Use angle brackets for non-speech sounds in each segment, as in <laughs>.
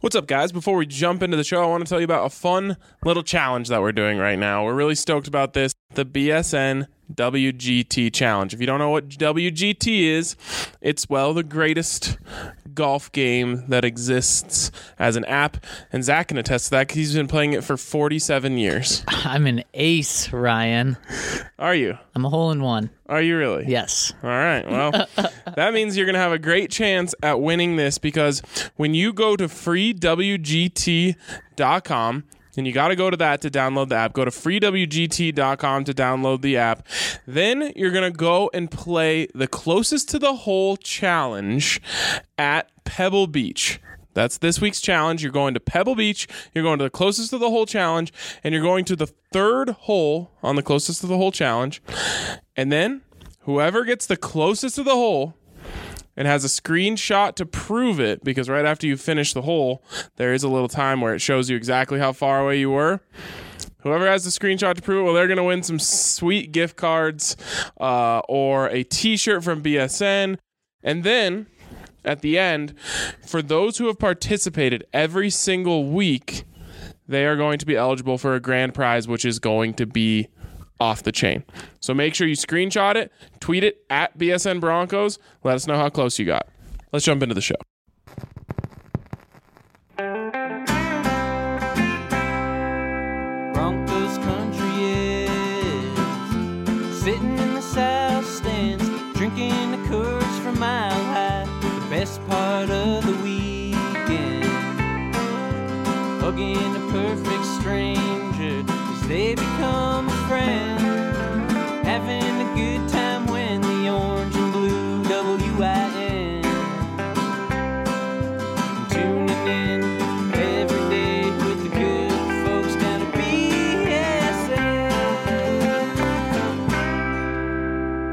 What's up, guys? Before we jump into the show, I want to tell you about a fun little challenge that we're doing right now. We're really stoked about this the BSN WGT challenge. If you don't know what WGT is, it's, well, the greatest golf game that exists as an app. And Zach can attest to that because he's been playing it for 47 years. <laughs> I'm an ace, Ryan. Are you? I'm a hole in one. Are you really? Yes. All right. Well, <laughs> that means you're going to have a great chance at winning this because when you go to freewgt.com, and you got to go to that to download the app. Go to freewgt.com to download the app. Then you're going to go and play the closest to the hole challenge at Pebble Beach. That's this week's challenge. You're going to Pebble Beach. You're going to the closest to the hole challenge, and you're going to the third hole on the closest to the hole challenge. And then whoever gets the closest to the hole and has a screenshot to prove it, because right after you finish the hole, there is a little time where it shows you exactly how far away you were. Whoever has the screenshot to prove it, well, they're going to win some sweet gift cards uh, or a t shirt from BSN. And then at the end, for those who have participated every single week, they are going to be eligible for a grand prize, which is going to be off the chain. So make sure you screenshot it, tweet it at BSN Broncos. Let us know how close you got. Let's jump into the show.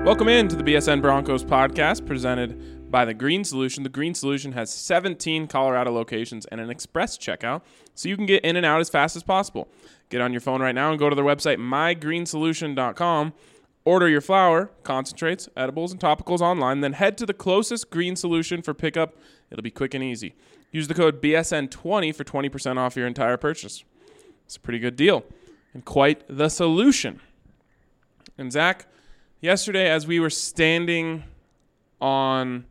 Welcome in to the BSN Broncos podcast presented by The Green Solution. The Green Solution has 17 Colorado locations and an express checkout, so you can get in and out as fast as possible. Get on your phone right now and go to their website, mygreensolution.com. Order your flour, concentrates, edibles, and topicals online, then head to the closest green solution for pickup. It'll be quick and easy. Use the code BSN20 for 20% off your entire purchase. It's a pretty good deal and quite the solution. And Zach, yesterday as we were standing on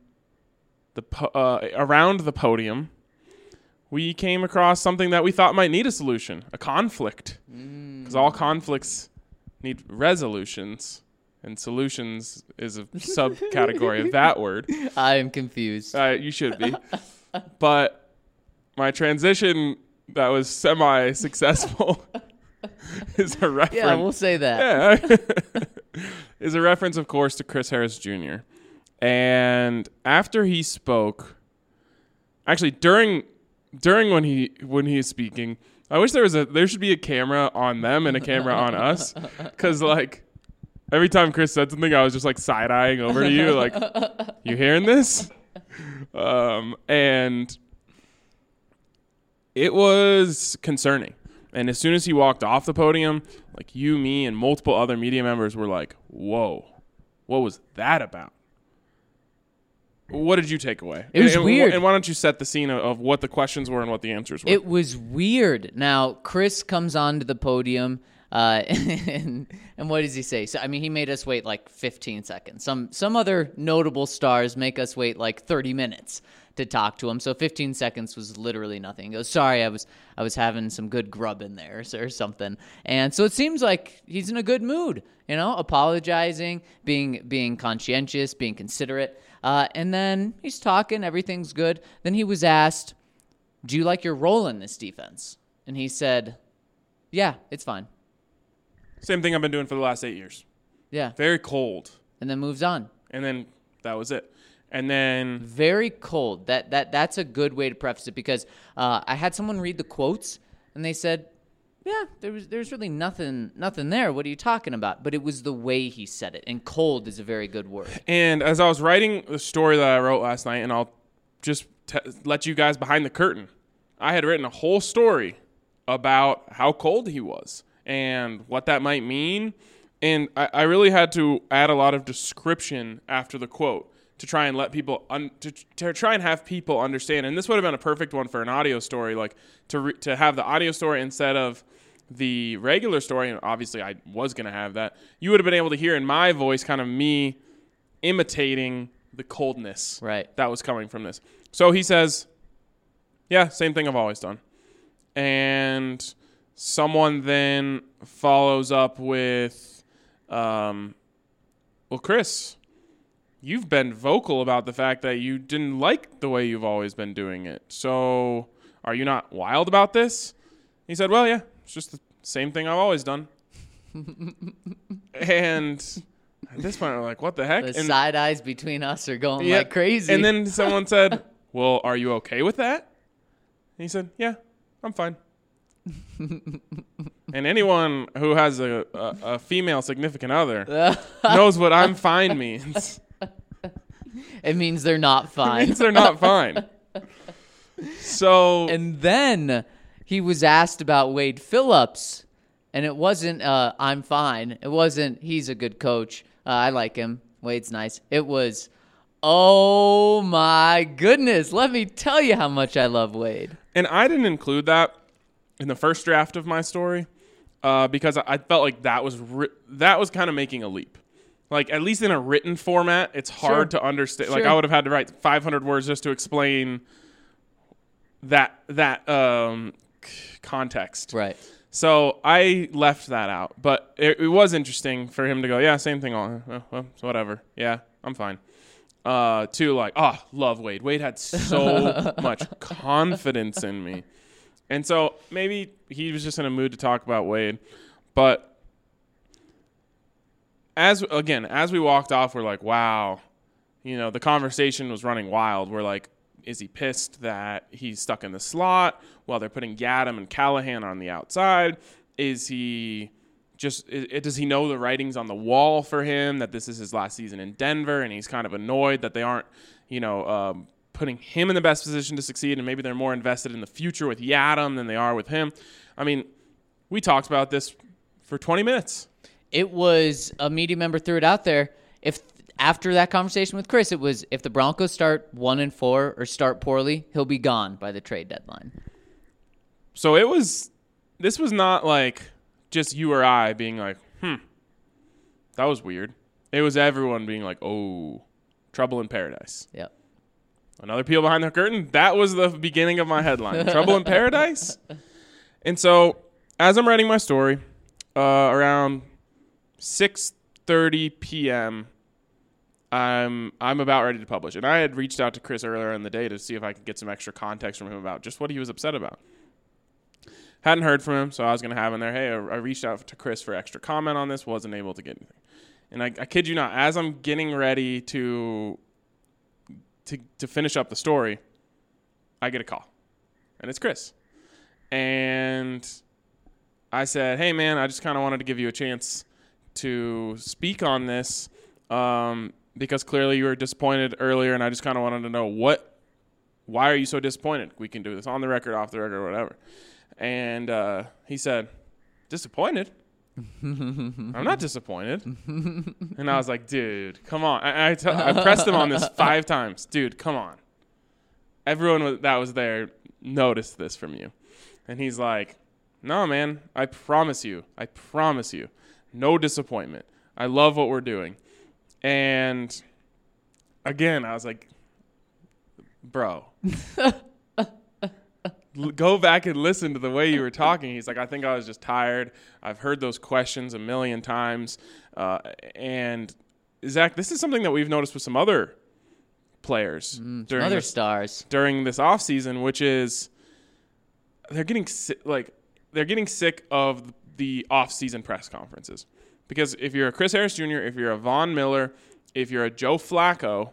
the po- uh, around the podium, we came across something that we thought might need a solution, a conflict, because all conflicts need resolutions, and solutions is a <laughs> subcategory of that word. I am confused. Uh, you should be, <laughs> but my transition that was semi-successful <laughs> is a reference yeah, we'll say that. yeah. Is a reference, of course, to Chris Harris Jr. And after he spoke, actually during during when he when he is speaking, I wish there was a there should be a camera on them and a camera on us, <laughs> because like every time Chris said something, I was just like side eyeing over to you, like you hearing this, um, and it was concerning. And as soon as he walked off the podium, like you, me, and multiple other media members were like, "Whoa, what was that about?" What did you take away? It was and, weird. And why don't you set the scene of, of what the questions were and what the answers were? It was weird. Now, Chris comes onto the podium. Uh, <laughs> and, and what does he say? So I mean, he made us wait like 15 seconds. Some some other notable stars make us wait like 30 minutes to talk to him. So 15 seconds was literally nothing. He goes, "Sorry, I was I was having some good grub in there <laughs> or something." And so it seems like he's in a good mood. You know, apologizing, being being conscientious, being considerate. Uh, and then he's talking, everything's good. Then he was asked, "Do you like your role in this defense?" And he said, "Yeah, it's fine." Same thing I've been doing for the last eight years. Yeah. Very cold, And then moves on. and then that was it. And then Very cold. That that that's a good way to preface it because uh, I had someone read the quotes and they said, "Yeah, there was there's really nothing nothing there. What are you talking about?" But it was the way he said it. And cold is a very good word. And as I was writing the story that I wrote last night, and I'll just t- let you guys behind the curtain, I had written a whole story about how cold he was and what that might mean. And I, I really had to add a lot of description after the quote to try and let people un- to, to try and have people understand. And this would have been a perfect one for an audio story, like to re- to have the audio story instead of the regular story. And obviously, I was gonna have that. You would have been able to hear in my voice, kind of me imitating the coldness Right. that was coming from this. So he says, "Yeah, same thing I've always done." And someone then follows up with, um, "Well, Chris, you've been vocal about the fact that you didn't like the way you've always been doing it. So, are you not wild about this?" He said, "Well, yeah, it's just the same thing I've always done." <laughs> and at this point, we're like, "What the heck?" The And- side eyes between us are going yeah. like crazy. And then <laughs> someone said, "Well, are you okay with that?" And he said, "Yeah, I'm fine." and anyone who has a, a, a female significant other <laughs> knows what I'm fine means. It means they're not <laughs> It fine. means they're not fine. So and then he was asked about Wade Phillips, and it wasn't uh, "I'm fine." It wasn't "He's a good coach." Uh, I like him. Wade's nice. It was, "Oh my goodness!" Let me tell you how much I love Wade. And I didn't include that in the first draft of my story uh, because I, felt like that was ri- that was kind of making a leap. Like at least in a written format, it's hard Sure. to understand. Like Sure. I would have had to write 500 words just to explain that that um, c- context. Right. So I left that out, but it, it was interesting for him to go, yeah, same thing. All uh, well, so whatever. Yeah, I'm fine. Uh, to like, oh, love Wade. Wade had so <laughs> much confidence in me, and so maybe he was just in a mood to talk about Wade. But as again, as we walked off, we're like, wow, you know, the conversation was running wild. We're like, is he pissed that he's stuck in the slot while they're putting Yiadom and Callahan on the outside? Is he just i does he know the writings on the wall for him that this is his last season in Denver and he's kind of annoyed that they aren't, you know, um, putting him in the best position to succeed and maybe they're more invested in the future with Yiadom than they are with him. I mean, we talked about this for 20 minutes. It was a media member threw it out there. If after that conversation with Chris, it was if the Broncos start one and four or start poorly, he'll be gone by the trade deadline. So it was this was not like just you or I being like, "Hmm. That was weird." It was everyone being like, "Oh, trouble in paradise." Yep. Another peel behind the curtain. That was the beginning of my headline. <laughs> trouble in paradise. And so, as I'm writing my story, uh, around 6:30 p.m., I'm I'm about ready to publish. And I had reached out to Chris earlier in the day to see if I could get some extra context from him about just what he was upset about. Hadn't heard from him, so I was gonna have in there. Hey, I I reached out to Chris for extra comment on this. Wasn't able to get anything. And I, I kid you not, as I'm getting ready to to to finish up the story, I get a call, and it's Chris, and I said, "Hey, man, I just kind of wanted to give you a chance to speak on this um, because clearly you were disappointed earlier, and I just kind of wanted to know what, why are you so disappointed? We can do this on the record, off the record, whatever." And uh, he said, "Disappointed." <laughs> I'm not disappointed. and I was like, dude, come on. I, I, t- I pressed him on this five <laughs> times. Dude, come on. Everyone that was there noticed this from you. And he's like, no, man, I promise you. I promise you. No disappointment. I love what we're doing. And again, I was like, bro. Go back and listen to the way you were talking. He's like, I think I was just tired. I've heard those questions a million times. Uh, and Zach, this is something that we've noticed with some other players during Other this, stars. during this off season, which is they're getting si- like they're getting sick of the off season press conferences because if you're a Chris Harris Jr., if you're a Von Miller, if you're a Joe Flacco,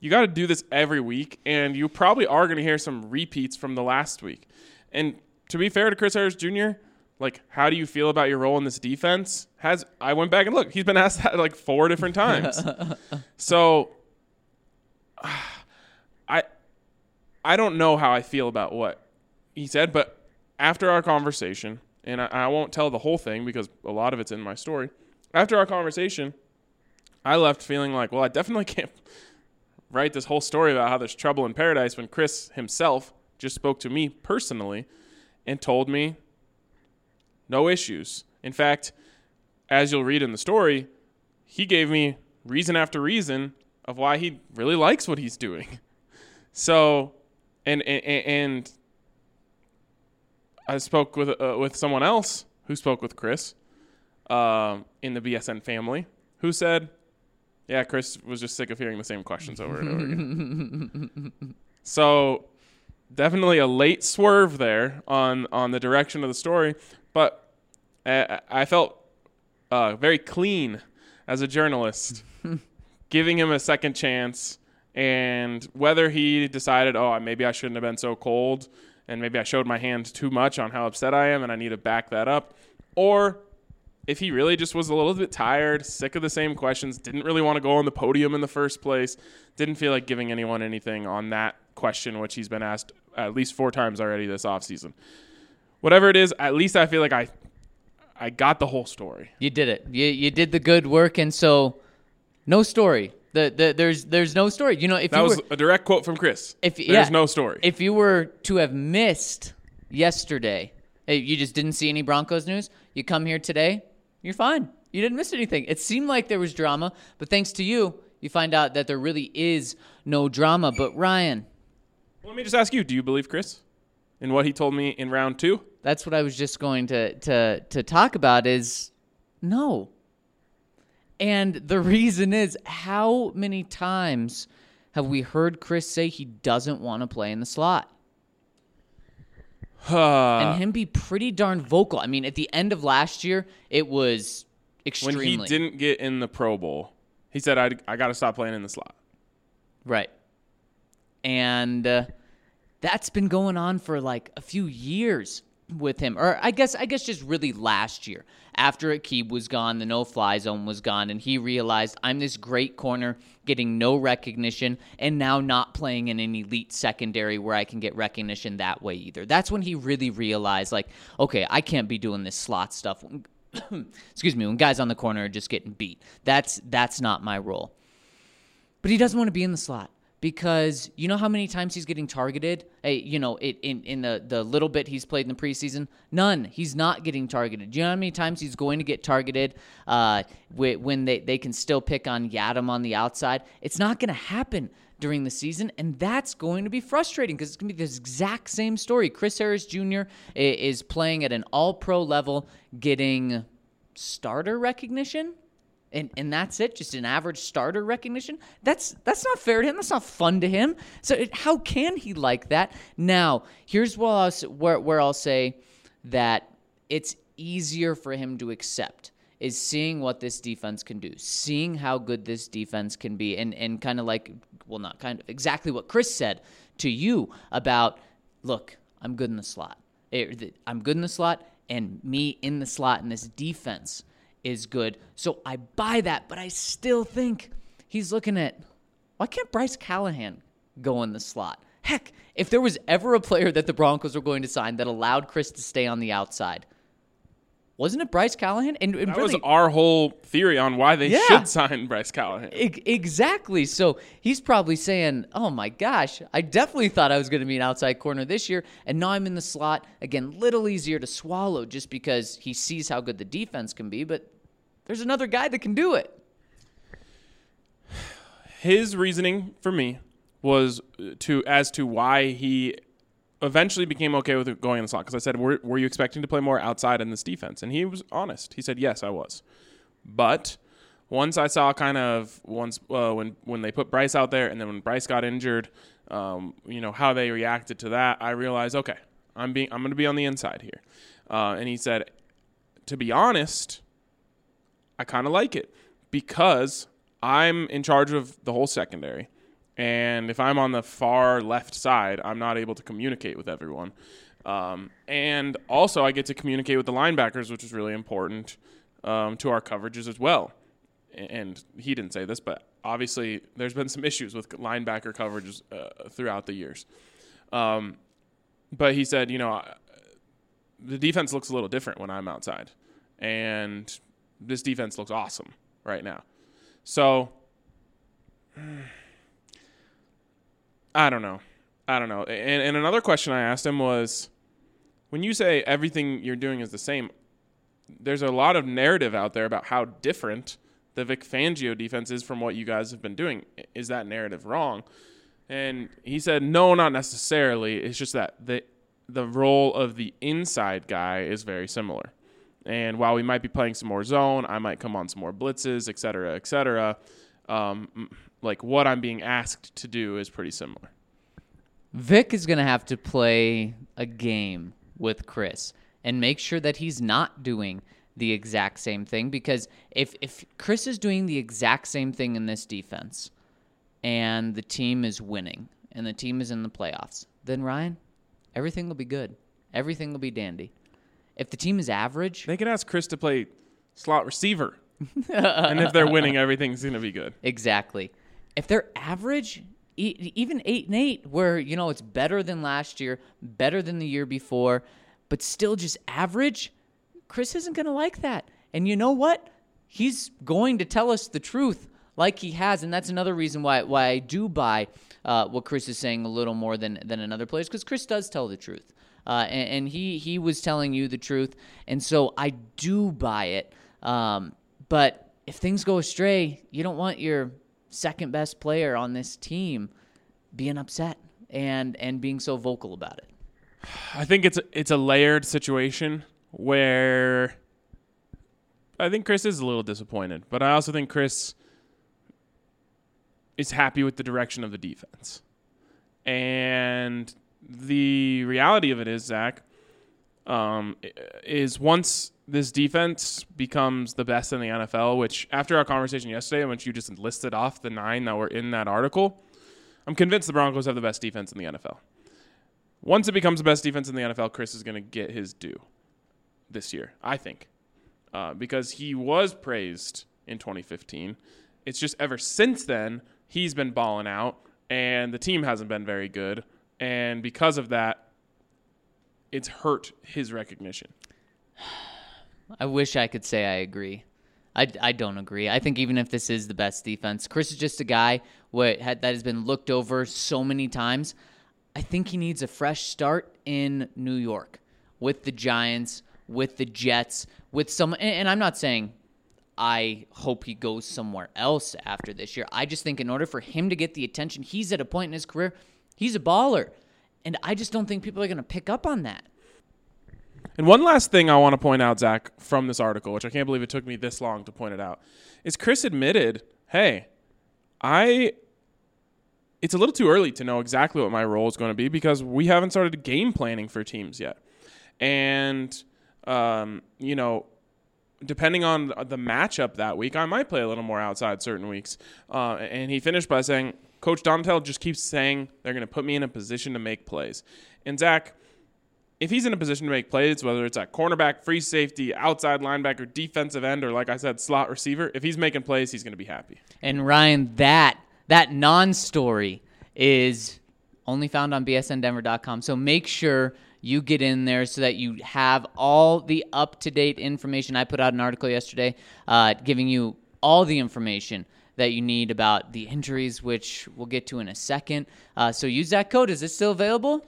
you got to do this every week, and you probably are going to hear some repeats from the last week. And to be fair to Chris Harris Jr., like, how do you feel about your role in this defense? Has I went back and looked, he's been asked that like four different times. <laughs> so, <sighs> I, I don't know how I feel about what he said, but after our conversation, and I, I won't tell the whole thing because a lot of it's in my story. After our conversation, I left feeling like, well, I definitely <laughs> can't write this whole story about how there's trouble in paradise when Chris himself just spoke to me personally and told me no issues. In fact, as you'll read in the story, he gave me reason after reason of why he really likes what he's doing. <laughs> So, and and, and I spoke with uh, with someone else who spoke with Chris um, in the BSN family who said, "Yeah, Chris was just sick of hearing the same questions over and over again." <laughs> so, definitely a late swerve there on on the direction of the story, but I, I felt uh, very clean as a journalist, <laughs> giving him a second chance. And whether he decided, oh, maybe I shouldn't have been so cold, and maybe I showed my hand too much on how upset I am, and I need to back that up, or if he really just was a little bit tired, sick of the same questions, didn't really want to go on the podium in the first place, didn't feel like giving anyone anything on that question, which he's been asked at least four times already this offseason. Whatever it is, at least I feel like I I got the whole story. You did it. You you did the good work, and so no story. The, the there's there's no story. You know, if That you was were, a direct quote from Chris. if There's yeah, no story. If you were to have missed yesterday, eh, you just didn't see any Broncos news. You come here today, you're fine. You didn't miss anything. It seemed like there was drama, but thanks to you, you find out that there really is no drama. But Ryan, Let me just ask you: Do you believe Chris in what he told me in round two? that's what I was just going to to to talk about is no. And the reason is how many times have we heard Chris say he doesn't want to play in the slot? and him be pretty darn vocal. I mean, at the end of last year, it was extremely. when he didn't get in the Pro Bowl, he said, "I I got to stop playing in the slot." right, and uh, that's been going on for like a few years with him, or I guess I guess just really last year after Aqib was gone, the no fly zone was gone, and he realized I'm this great corner getting no recognition, and now not playing in an elite secondary where I can get recognition that way either. That's when he really realized, like, okay, I can't be doing this slot stuff. <coughs> Excuse me, when guys on the corner are just getting beat. That's that's not my role. But he doesn't want to be in the slot because you know how many times he's getting targeted. Hey, you know, it, in in the the little bit he's played in the preseason, none. He's not getting targeted. Do you know how many times he's going to get targeted uh, when they they can still pick on Yiadom on the outside? It's not going to happen during the season, and that's going to be frustrating because it's going to be this exact same story. Chris Harris Jr. is playing at an All Pro level, getting starter recognition and and that's it just an average starter recognition? That's that's not fair to him. That's not fun to him. So it, how can he like that? Now here's where I'll, where, where I'll say that it's easier for him to accept is seeing what this defense can do seeing how good this defense can be and and kind of like well not kind of exactly what chris said to you about look i'm good in the slot. I'm good in the slot and me in the slot in this defense is good. So I buy that, but I still think he's looking at why can't Bryce Callahan go in the slot? Heck, if there was ever a player that the Broncos were going to sign that allowed Chris to stay on the outside, wasn't it Bryce Callahan? And, and That really, was our whole theory on why they Yeah. should sign Bryce Callahan. E- Exactly. So he's probably saying, "Oh my gosh, I definitely thought I was going to be an outside corner this year, and now I'm in the slot again. Little easier to swallow just because he sees how good the defense can be, but there's another guy that can do it." <sighs> His reasoning for me was uh, to as to why he eventually became okay with going in the slot because I said, were, "Were you expecting to play more outside in this defense?" And he was honest. He said, "Yes, I was." But once I saw kind of once uh, when when they put Bryce out there, and then when Bryce got injured, um, you know how they reacted to that, I realized, okay, I'm being I'm going to be on the inside here. Uh, and he said, to be honest, I kind of like it because I'm in charge of the whole secondary. And if I'm on the far left side, I'm not able to communicate with everyone. Um, and also, I get to communicate with the linebackers, which is really important um, to our coverages as well. And he didn't say this, but obviously, there's been some issues with linebacker coverages uh, throughout the years. Um, but he said, you know, the defense looks a little different when I'm outside. And this defense looks awesome right now. So I don't know. I don't know. And, and another question I asked him was when you say everything you're doing is the same, there's a lot of narrative out there about how different the Vic Fangio defense is from what you guys have been doing. Is that narrative wrong? And he said, no, not necessarily. It's just that the the role of the inside guy is very similar. And while we might be playing some more zone, I might come on some more blitzes, et cetera, et cetera. Um, like what I'm being asked to do is pretty similar. Vic is going to have to play a game with Chris and make sure that he's not doing the exact same thing because if if Chris is doing the exact same thing in this defense and the team is winning and the team is in the playoffs, then Ryan, everything will be good. Everything will be dandy. If the team is average, They can ask Chris to play slot receiver. <laughs> and if they're winning, everything's going to be good. Exactly. If they're average, even eight and eight, where you know it's better than last year, better than the year before, but still just average, Chris isn't going to like that. And you know what? He's going to tell us the truth, like he has, and that's another reason why why I do buy uh, what Chris is saying a little more than than another players, because Chris does tell the truth. Uh, and, and he he was telling you the truth, and so I do buy it. Um, but if things go astray, you don't want your second best player on this team being upset and and being so vocal about it. I think it's a, it's a layered situation where I think Chris is a little disappointed, but I also think Chris is happy with the direction of the defense. And the reality of it is, Zach, um, is once this defense becomes the best in the NFL, which after our conversation yesterday, in which you just listed off the nine that were in that article, I'm convinced the Broncos have the best defense in the NFL. Once it becomes the best defense in the NFL, Chris is going to get his due this year, I think, uh, because he was praised in 2015. It's just ever since then he's been balling out, and the team hasn't been very good, and because of that, it's hurt his recognition. I wish I could say I agree. I, I don't agree. I think even if this is the best defense, Chris is just a guy what had, that has been looked over so many times. I think he needs a fresh start in New York with the Giants, with the Jets, with some. And, and I'm not saying I hope he goes somewhere else after this year. I just think in order for him to get the attention, he's at a point in his career, he's a baller. And I just don't think people are going to pick up on that. And one last thing I want to point out, Zach, from this article, which I can't believe it took me this long to point it out, is Chris admitted, hey, I. It's a little too early to know exactly what my role is going to be because we haven't started game planning for teams yet. And, um, you know, depending on the matchup that week, I might play a little more outside certain weeks. Uh, and he finished by saying, Coach Donatell just keeps saying they're going to put me in a position to make plays. And Zach, if he's in a position to make plays, whether it's at cornerback, free safety, outside linebacker, defensive end, or like I said, slot receiver, if he's making plays, he's going to be happy. And Ryan, that that non-story is only found on bsndenver.com. So make sure you get in there so that you have all the up-to-date information. I put out an article yesterday uh, giving you all the information that you need about the injuries, which we'll get to in a second. Uh, so use that code. Is it still available?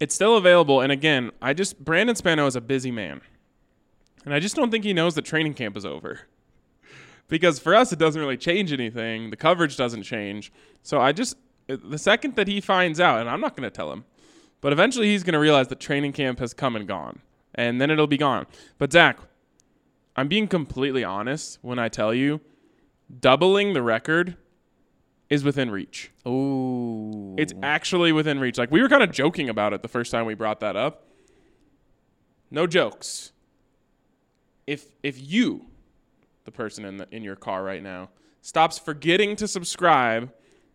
It's still available. And again, I just, Brandon Spano is a busy man. And I just don't think he knows that training camp is over. Because for us, it doesn't really change anything. The coverage doesn't change. So I just, the second that he finds out, and I'm not going to tell him, but eventually he's going to realize that training camp has come and gone. And then it'll be gone. But Zach, I'm being completely honest when I tell you doubling the record is within reach. Ooh. It's actually within reach. Like we were kind of joking about it the first time we brought that up. No jokes. If if you, the person in the, in your car right now, stops forgetting to subscribe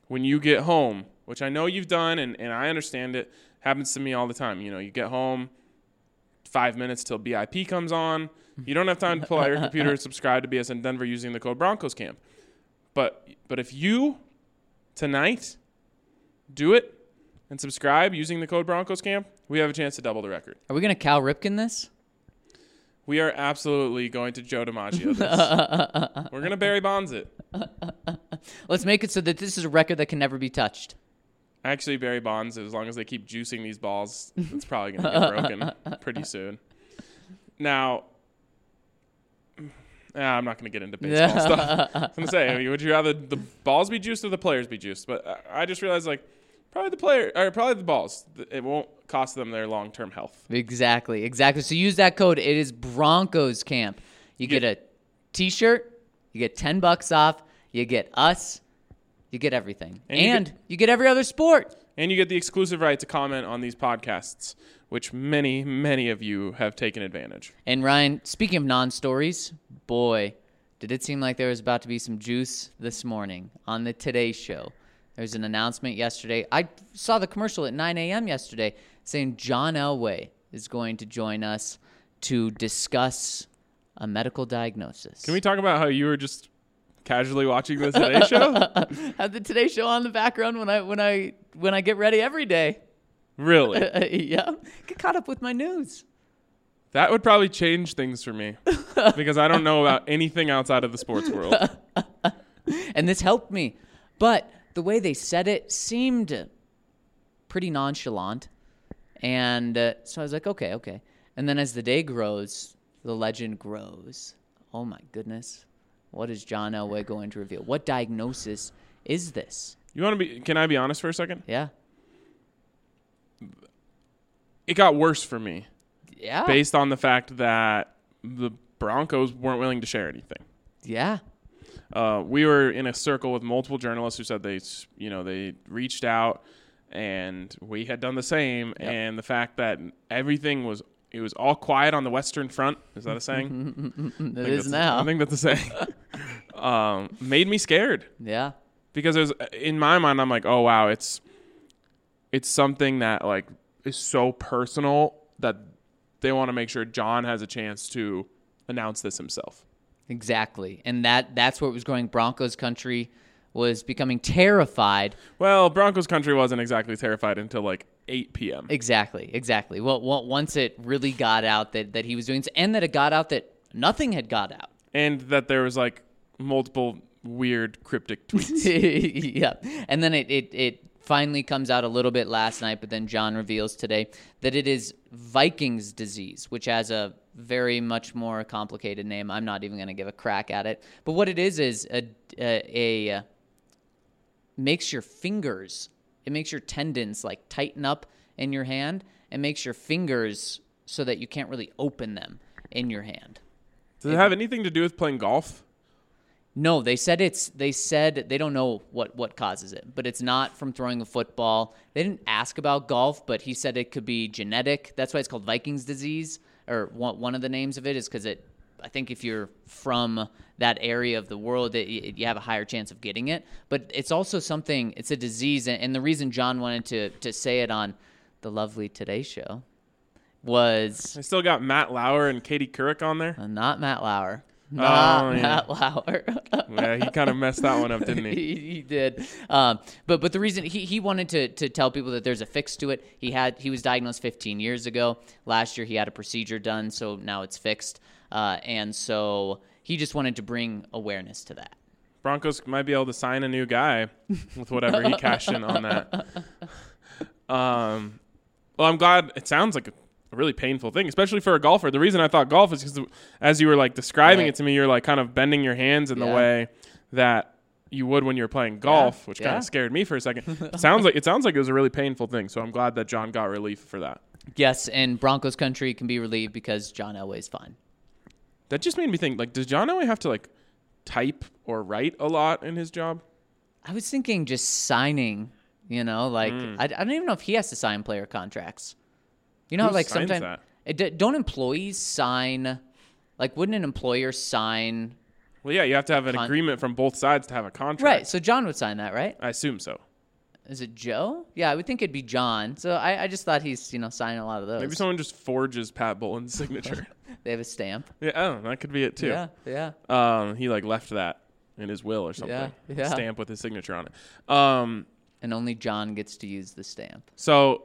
when you get home, which I know you've done and, and I understand it, happens to me all the time. You know, you get home, five minutes till BIP comes on. You don't have time to pull out your computer and <laughs> subscribe to BSN Denver using the code Broncos Camp. But but if you tonight do it and subscribe using the code Broncos Camp, we have a chance to double the record. Are we going to Cal Ripken this? We are absolutely going to Joe DiMaggio this. <laughs> We're going to Barry Bonds it. <laughs> Let's make it so that this is a record that can never be touched. Actually, Barry Bonds, as long as they keep juicing these balls, it's probably going to get broken <laughs> pretty soon. Now, ah, I'm not going to get into baseball stuff. I'm going to say, would you rather the balls be juiced or the players be juiced? But I just realized, like, probably the player, or probably the balls. It won't cost them their long term health. Exactly, exactly. So use that code. It is Broncos Camp. You get a T-shirt, you get ten bucks off, you get us, you get everything, And and, you you, get- get, every other sport. And you get the exclusive right to comment on these podcasts, which many, many of you have taken advantage. And Ryan, speaking of non-stories, boy, did it seem like there was about to be some juice this morning on the Today Show. There was an announcement yesterday. I saw the commercial at 9 a.m. yesterday saying John Elway is going to join us to discuss a medical diagnosis. Can we talk about how you were just casually watching the Today Show? <laughs> have the Today Show on the background when I when I when I get ready every day? Really? <laughs> yeah, get caught up with my news. That would probably change things for me because I don't know about anything outside of the sports world. <laughs> and this helped me. But the way they said it seemed pretty nonchalant. And uh, so I was like, okay, okay. And then as the day grows, the legend grows. Oh my goodness. What is John Elway going to reveal? What diagnosis is this? You want to be? Can I be honest for a second? Yeah. It got worse for me Yeah. based on the fact that the Broncos weren't willing to share anything. yeah. Uh, we were in a circle with multiple journalists who said they, you know, they reached out, and we had done the same. Yep. And the fact that everything was, it was all quiet on the Western Front. Is that a saying? <laughs> It is now. I think that's a saying. <laughs> um, made me scared yeah. because there's in my mind I'm like, oh wow, it's it's something that like is so personal that they want to make sure John has a chance to announce this himself. Exactly. And that that's where it was going. Broncos country was becoming terrified Well, Broncos country wasn't exactly terrified until like 8 p.m. Exactly, exactly. Well, well, once it really got out that, that he was doing, and that it got out that nothing had got out. and that there was like multiple weird cryptic <laughs> tweets. yeah, and then it, it it finally comes out a little bit last night, but then John reveals today that it is Vikings disease, which has a very much more complicated name. I'm not even going to give a crack at it. But what it is is a a, a uh, makes your fingers, it makes your tendons like tighten up in your hand and makes your fingers so that you can't really open them in your hand. Does it have anything to do with playing golf? No, they said it's they said they don't know what what causes it, but it's not from throwing a football. They didn't ask about golf, but he said it could be genetic. That's why it's called Vikings disease or one, one of the names of it is cuz it I think if you're from that area of the world, it, it- you have a higher chance of getting it. But it's also something. It's a disease, and, and the reason John wanted to to say it on the lovely Today Show was I still got Matt Lauer and Katie Couric on there. uh, not Matt Lauer, not Oh, yeah. Lauer. <laughs> <laughs> Yeah, he kind of messed that one up, didn't he? <laughs> he, he did. Um, but but the reason he, he wanted to, to tell people that there's a fix to it. He had he was diagnosed 15 years ago. Last year he had a procedure done, so now it's fixed. Uh, and so he just wanted to bring awareness to that. Broncos might be able to sign a new guy with whatever he cashed in on that. Um, well, I'm glad. It sounds like a, a really painful thing, especially for a golfer. The reason I thought golf is because as you were like describing Right. it to me, you're like kind of bending your hands in the way that you would when you're playing golf, which kind of scared me for a second. <laughs> sounds like it sounds like it was a really painful thing. So I'm glad that John got relief for that. Yes, and Broncos country can be relieved because John Elway's fine. That just made me think. Like, does John Elway have to like type or write a lot in his job? I was thinking just signing. You know, like Hmm. I, I don't even know if he has to sign player contracts. You know, how, Who like sometimes it, don't employees sign? Like, wouldn't an employer sign? Well, yeah, you have to have an Con- agreement from both sides to have a contract. Right. So John would sign that, right? I assume so. Is it Joe? Yeah, I would think it'd be John. So I, I just thought he's you know signing a lot of those. Maybe someone just forges Pat Bowlen's <laughs> signature. <laughs> they have a stamp. yeah, oh, that could be it too. Yeah, yeah. Um, he like left that in his will or something. Yeah, yeah. Stamp with his signature on it. Um, And only John gets to use the stamp. so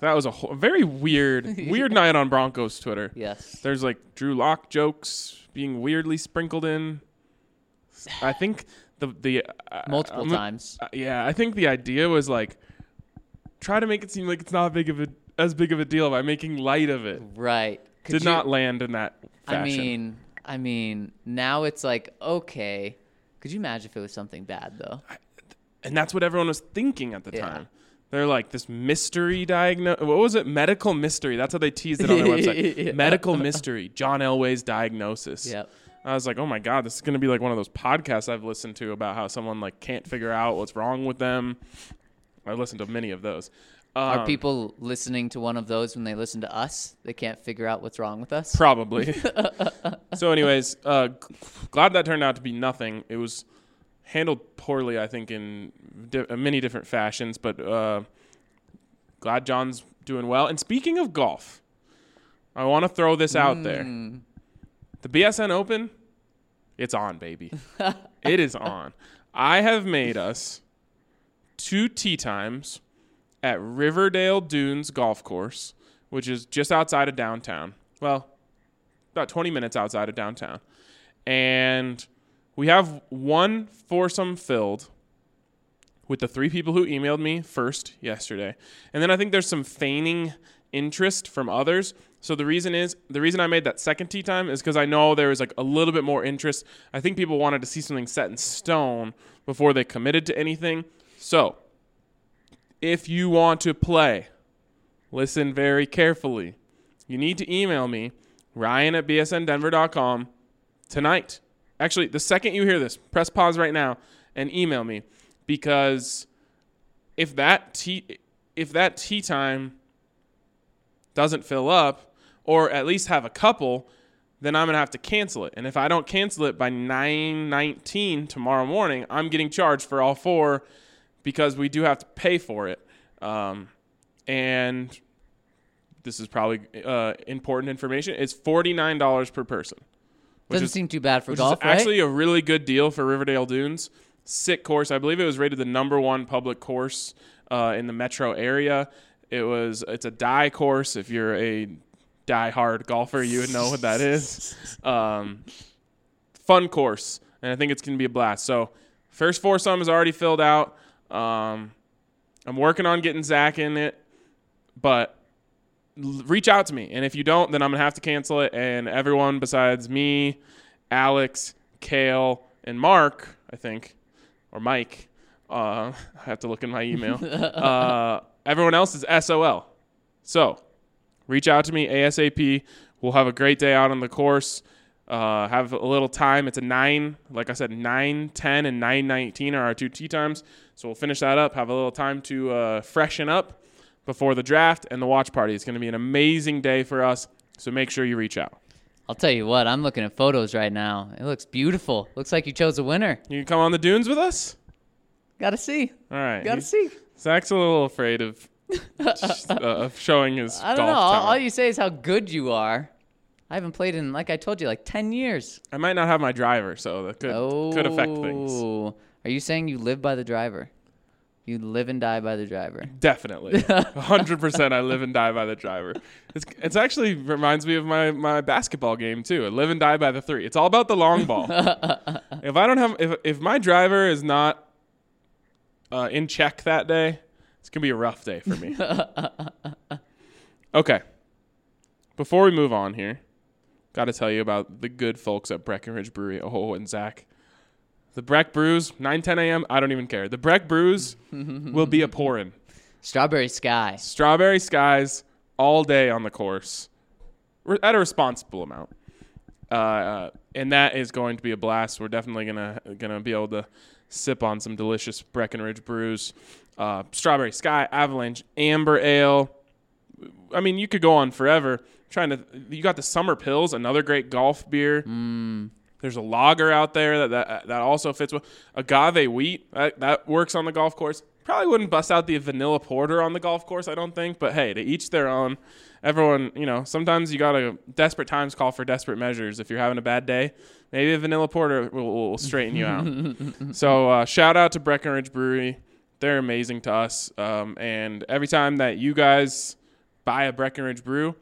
that was a whole, very weird, <laughs> weird night on Broncos Twitter. Yes. There's like Drew Lock jokes being weirdly sprinkled in. I think the the uh, Multiple I'm- times. Uh, yeah, I think the idea was like try to make it seem like it's not big of a as big of a deal by making light of it. Right. Could Did you- not land in that fashion. I mean, I mean, now it's like okay. Could you imagine if it was something bad though? and that's what everyone was thinking at the Yeah. time. They're like this mystery diagnose. What was it? Medical mystery. That's how they teased it on their <laughs> website. Yeah. Medical mystery. John Elway's diagnosis. Yep. I was like, oh my god, this is gonna be like one of those podcasts I've listened to about how someone like can't figure out what's wrong with them. I've listened to many of those. Are Um, people listening to one of those when they listen to us? They can't figure out what's wrong with us. Probably. <laughs> so, anyways, uh, glad that turned out to be nothing. It was handled poorly, I think, in di- uh, many different fashions, but uh, glad John's doing well. And speaking of golf, I want to throw this out there. Mm. The BSN Open, it's on, baby. <laughs> it is on. I have made us two tee times at Riverdale Dunes Golf Course, which is just outside of downtown. Well, about 20 minutes outside of downtown. And we have one foursome filled with the three people who emailed me first yesterday. And then I think there's some feigning interest from others. So the reason is the reason I made that second tee time is because I know there was like a little bit more interest. I think people wanted to see something set in stone before they committed to anything. So if you want to play, listen very carefully. You need to email me, Ryan at bsndenver.com tonight. Actually, the second you hear this, press pause right now and email me because if that tea if that tea time doesn't fill up or at least have a couple, then I'm gonna have to cancel it. And if I don't cancel it by 9:19 tomorrow morning, I'm getting charged for all four because we do have to pay for it. Um, and this is probably uh, important information. It's forty nine dollars per person, Doesn't is seem too bad for golf, right? actually a really good deal for Riverdale Dunes. Sick course. I believe it was rated the number one public course uh, in the metro area. It was. It's a die course. If you're a die-hard golfer, you would know what that is. <laughs> Um, fun course, and I think it's going to be a blast. So, first foursome is already filled out. Um, I'm working on getting Zach in it, but reach out to me. And if you don't, then I'm gonna have to cancel it. And everyone besides me, Alex, Kale, and Mark, I think, or Mike, uh, <laughs> I have to look in my email. <laughs> uh, everyone else is SOL. So reach out to me ASAP. We'll have a great day out on the course. Uh, have a little time. It's a nine, like I said, nine, ten, and nine nineteen are our two tee times. So we'll finish that up. Have a little time to uh, freshen up before the draft and the watch party. It's going to be an amazing day for us. So make sure you reach out. I'll tell you what, I'm looking at photos right now. It looks beautiful. Looks like you chose a winner. You can come on the dunes with us. Gotta see. All right. Gotta He's- see. Zach's a little afraid of <laughs> uh, of showing his I don't golf know. All, all you say is how good you are. I haven't played in, like I told you, like 10 years. I might not have my driver, so that could oh. could affect things. Are you saying you live by the driver? You live and die by the driver. Definitely, <laughs> hundred percent. I live and die by the driver. It's it's actually reminds me of my my basketball game too. I live and die by the three. It's all about the long ball. <laughs> if I don't have if if my driver is not uh, in check that day, it's gonna be a rough day for me. <laughs> okay. Before we move on here, got to tell you about the good folks at Breckenridge Brewery. Oh, and Zach. The Breck Brews, 9, 10 a.m. I don't even care. The Breck Brews <laughs> will be a pouring. Strawberry Sky. Strawberry skies all day on the course Re- at a responsible amount. Uh, uh, and that is going to be a blast. We're definitely gonna gonna be able to sip on some delicious Breckenridge brews, uh, Strawberry Sky, Avalanche, Amber Ale. I mean, you could go on forever. Trying to, you got the Summer Pills, another great golf beer. There's a lager out there that, that that also fits with agave wheat. That, that works on the golf course. Probably wouldn't bust out the vanilla porter on the golf course, I don't think. But hey, to each their own. Everyone, you know, sometimes you gotta desperate times call for desperate measures. If you're having a bad day, maybe a vanilla porter will, will straighten you out. <laughs> so uh, shout out to Breckenridge Brewery. They're amazing to us. Um, and every time that you guys buy a Breckenridge brew,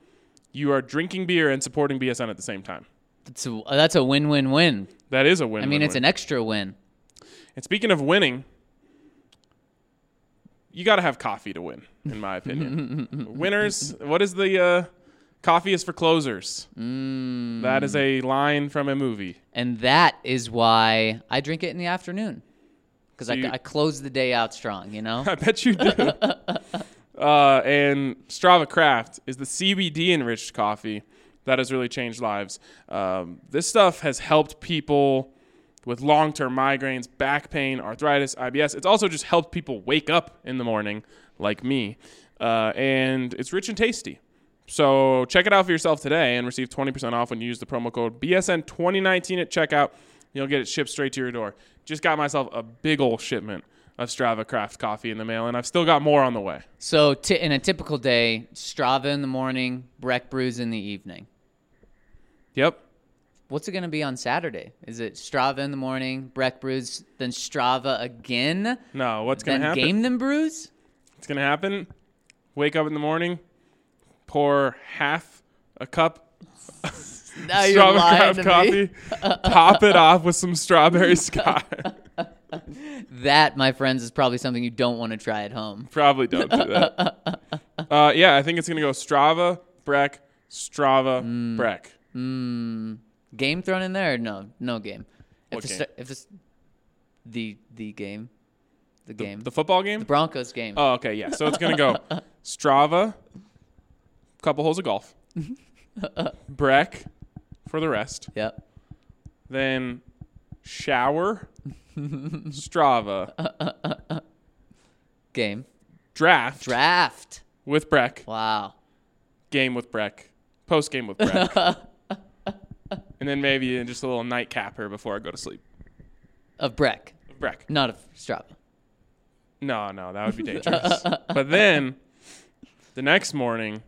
you are drinking beer and supporting BSN at the same time. That's a, that's a win-win-win. That is a win. I mean, it's an extra win. And speaking of winning, you got to have coffee to win. in my opinion. <laughs> Winners. What is the uh, coffee is for closers? Mm. That is a line from a movie. And that is why I drink it in the afternoon. Because So I, I close the day out strong, you know? <laughs> I bet you do. <laughs> uh, and Strava Craft is the CBD enriched coffee that has really changed lives. Um, this stuff has helped people with long term migraines, back pain, arthritis, IBS. It's also just helped people wake up in the morning, like me. Uh, and it's rich and tasty. So check it out for yourself today and receive 20% off when you use the promo code BSN2019 at checkout. You'll get it shipped straight to your door. Just got myself a big old shipment of Strava Craft coffee in the mail, and I've still got more on the way. So t- in a typical day, Strava in the morning, Breck brews in the evening. Yep. What's it going to be on Saturday? Is it Strava in the morning, Breck brews, then Strava again, No, what's going to happen? game them brews? It's going to happen? Wake up in the morning, pour half a cup <laughs> Now you're Strava lying to coffee, top it off with some strawberry <laughs> sky. That, my friends, is probably something you don't want to try at home. Probably don't do that. <laughs> uh, yeah, I think it's going to go Strava, Breck, Strava, Mm. Breck. Hmm. Game thrown in there? No, no game. What if it's, game? if it's the the game, the, game, The football game? the Broncos game. Oh, okay, yeah. So it's gonna go <laughs> Strava, couple holes of golf, <laughs> Breck for the rest, Yep. then shower, <laughs> Strava, Game. draft, Draft. with Breck, Wow. game with Breck, post game with Breck, <laughs> and then maybe just a little nightcapper before I go to sleep. Of Breck, Breck. not of Strava. No, no, that would be <laughs> dangerous. but then the next morning,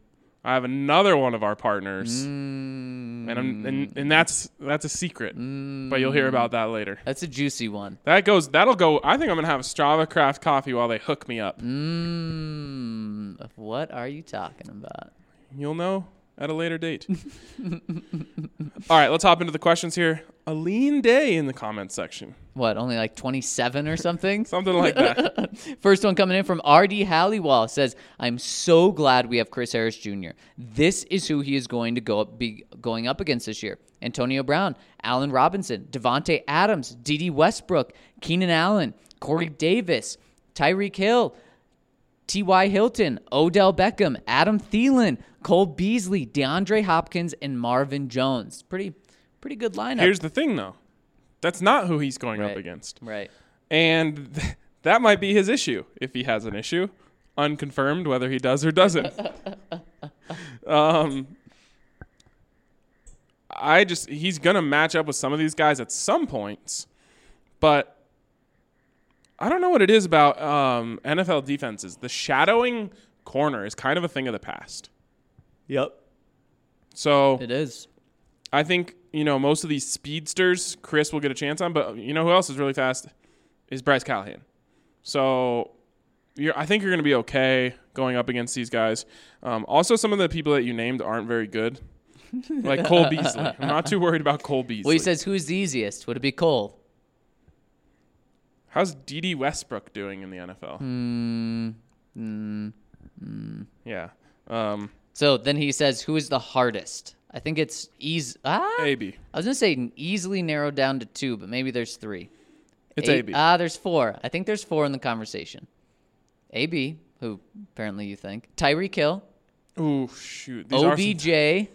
I have another one of our partners, and I'm and, mm. and that's that's a secret, but you'll hear about that later. That's a juicy one. That goes. That'll go. I think I'm gonna have a Strava Craft coffee while they hook me up. Mmm. What are you talking about? You'll know at a later date. <laughs> All right, let's hop into the questions here. A lean day in the comments section, What, only like 27 or something? <laughs> something like that. <laughs> First one coming in from RD Halliwell says, "I'm so glad we have Chris Harris Jr. This is who he is going to go up, be going up against this year: Antonio Brown, Allen Robinson, Davante Adams, Dede Westbrook, Keenan Allen, Corey Davis, Tyreek Hill." T.Y. Hilton, Odell Beckham, Adam Thielen, Cole Beasley, DeAndre Hopkins, and Marvin Jones. Pretty, pretty good lineup. Here's the thing, though. That's not who he's going up against. right. And <laughs> th- that might be his issue if he has an issue. Unconfirmed whether he does or doesn't. <laughs> um, I just, he's going to match up with some of these guys at some points. But I don't know what it is about um, NFL defenses. The shadowing corner is kind of a thing of the past. Yep. So It is. I think you know most of these speedsters, Chris will get a chance on, but you know who else is really fast is Bryce Callahan. So you're, I think you're going to be okay going up against these guys. Um, also, some of the people that you named aren't very good, like Cole <laughs> Beasley. I'm not too worried about Cole Beasley. Well, he says, "Who's the easiest? Would it be Cole?" How's Dede Westbrook doing in the NFL? Hmm. Yeah, um, So then he says, "Who is the hardest?" I think it's easy. Ah, AB. I was gonna say easily narrowed down to two, but maybe there's three. It's A- AB. Ah, there's four. I think there's four in the conversation. AB, who apparently you think Tyree Kill. Ooh, shoot. These OBJ,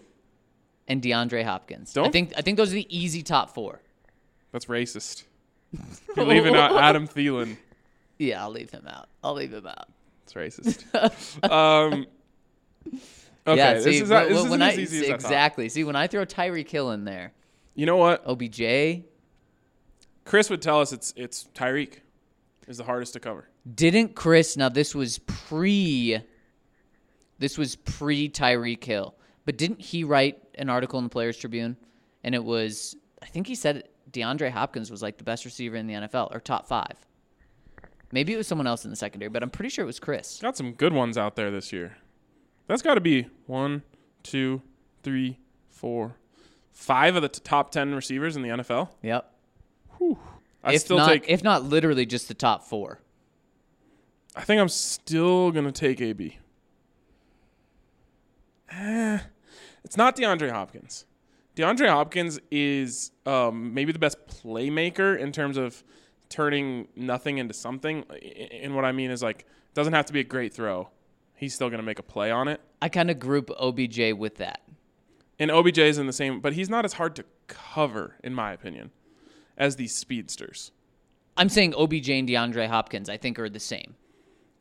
and DeAndre Hopkins. Don't- think I think those are the easy top four. that's racist. You're leaving out <laughs> Adam Thielen. Yeah, I'll leave him out. I'll leave him out. It's racist. <laughs> um, okay, yeah, this is not, this when I as easy as I exactly see when I throw Tyree Kill in there, You know what? OBJ Chris would tell us it's it's Tyreek is the hardest to cover. Didn't Chris? Now this was pre. This was pre Tyreek Hill, but didn't he write an article in the Players Tribune? And it was, I think he said DeAndre Hopkins was like the best receiver in the NFL or top five. Maybe it was someone else in the secondary, but I'm pretty sure it was Chris. Got some good ones out there this year. That's got to be one, two, three, four, five of the t- top ten receivers in the NFL. Yep. I if still not, take if not literally just the top four. I think I'm still gonna take AB. Eh, it's not DeAndre Hopkins. DeAndre Hopkins is um, maybe the best playmaker in terms of turning nothing into something. And what I mean is like doesn't have to be a great throw. He's still gonna make a play on it. I kind of group OBJ with that. And OBJ is in the same, but he's not as hard to cover, in my opinion, as these speedsters. I'm saying OBJ and DeAndre Hopkins, I think, are the same.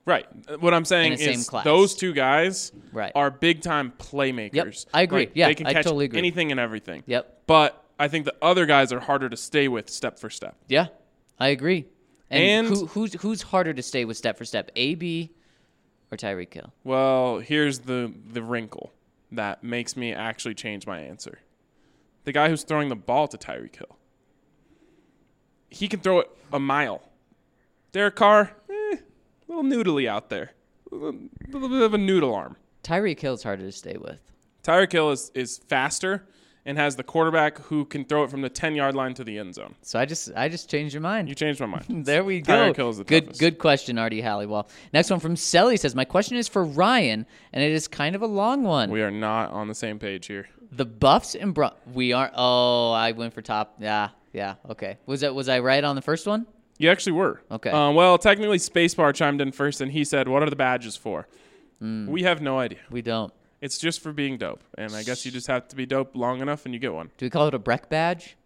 Right. Uh, what I'm saying In the same is those two guys Right. are big time playmakers. Yep. I agree. Like, Yeah, they can I catch totally agree. anything and everything. Yep. But I think the other guys are harder to stay with step for step. Yeah, I agree. And, And- who, who's who's harder to stay with step for step, AB or Tyreek Hill? Well, here's the the wrinkle that makes me actually change my answer. The guy who's throwing the ball to Tyreek Hill. He can throw it a mile. Derek Carr, a little noodly out there. A little, little bit of a noodle arm. Tyreek Hill's harder to stay with. Tyreek Hill is, is faster and has the quarterback who can throw it from the 10 yard line to the end zone. So I just I just changed your mind. You changed my mind. <laughs> There we go. Tyreek Hill is the good toughest. good question, Artie Halliwell. Next one from Selly says, My question is for Ryan, and it is kind of a long one. We are not on the same page here. the Buffs and Bron we are oh, I went for top. Yeah, yeah, okay. Was that was I right on the first one? You actually were. Okay. Um, well, technically, Spacebar chimed in first, and he said, "What are the badges for?" Hmm. We have no idea. We don't. It's just for being dope, and I guess you just have to be dope long enough, and you get one. Do we call it a Breck badge?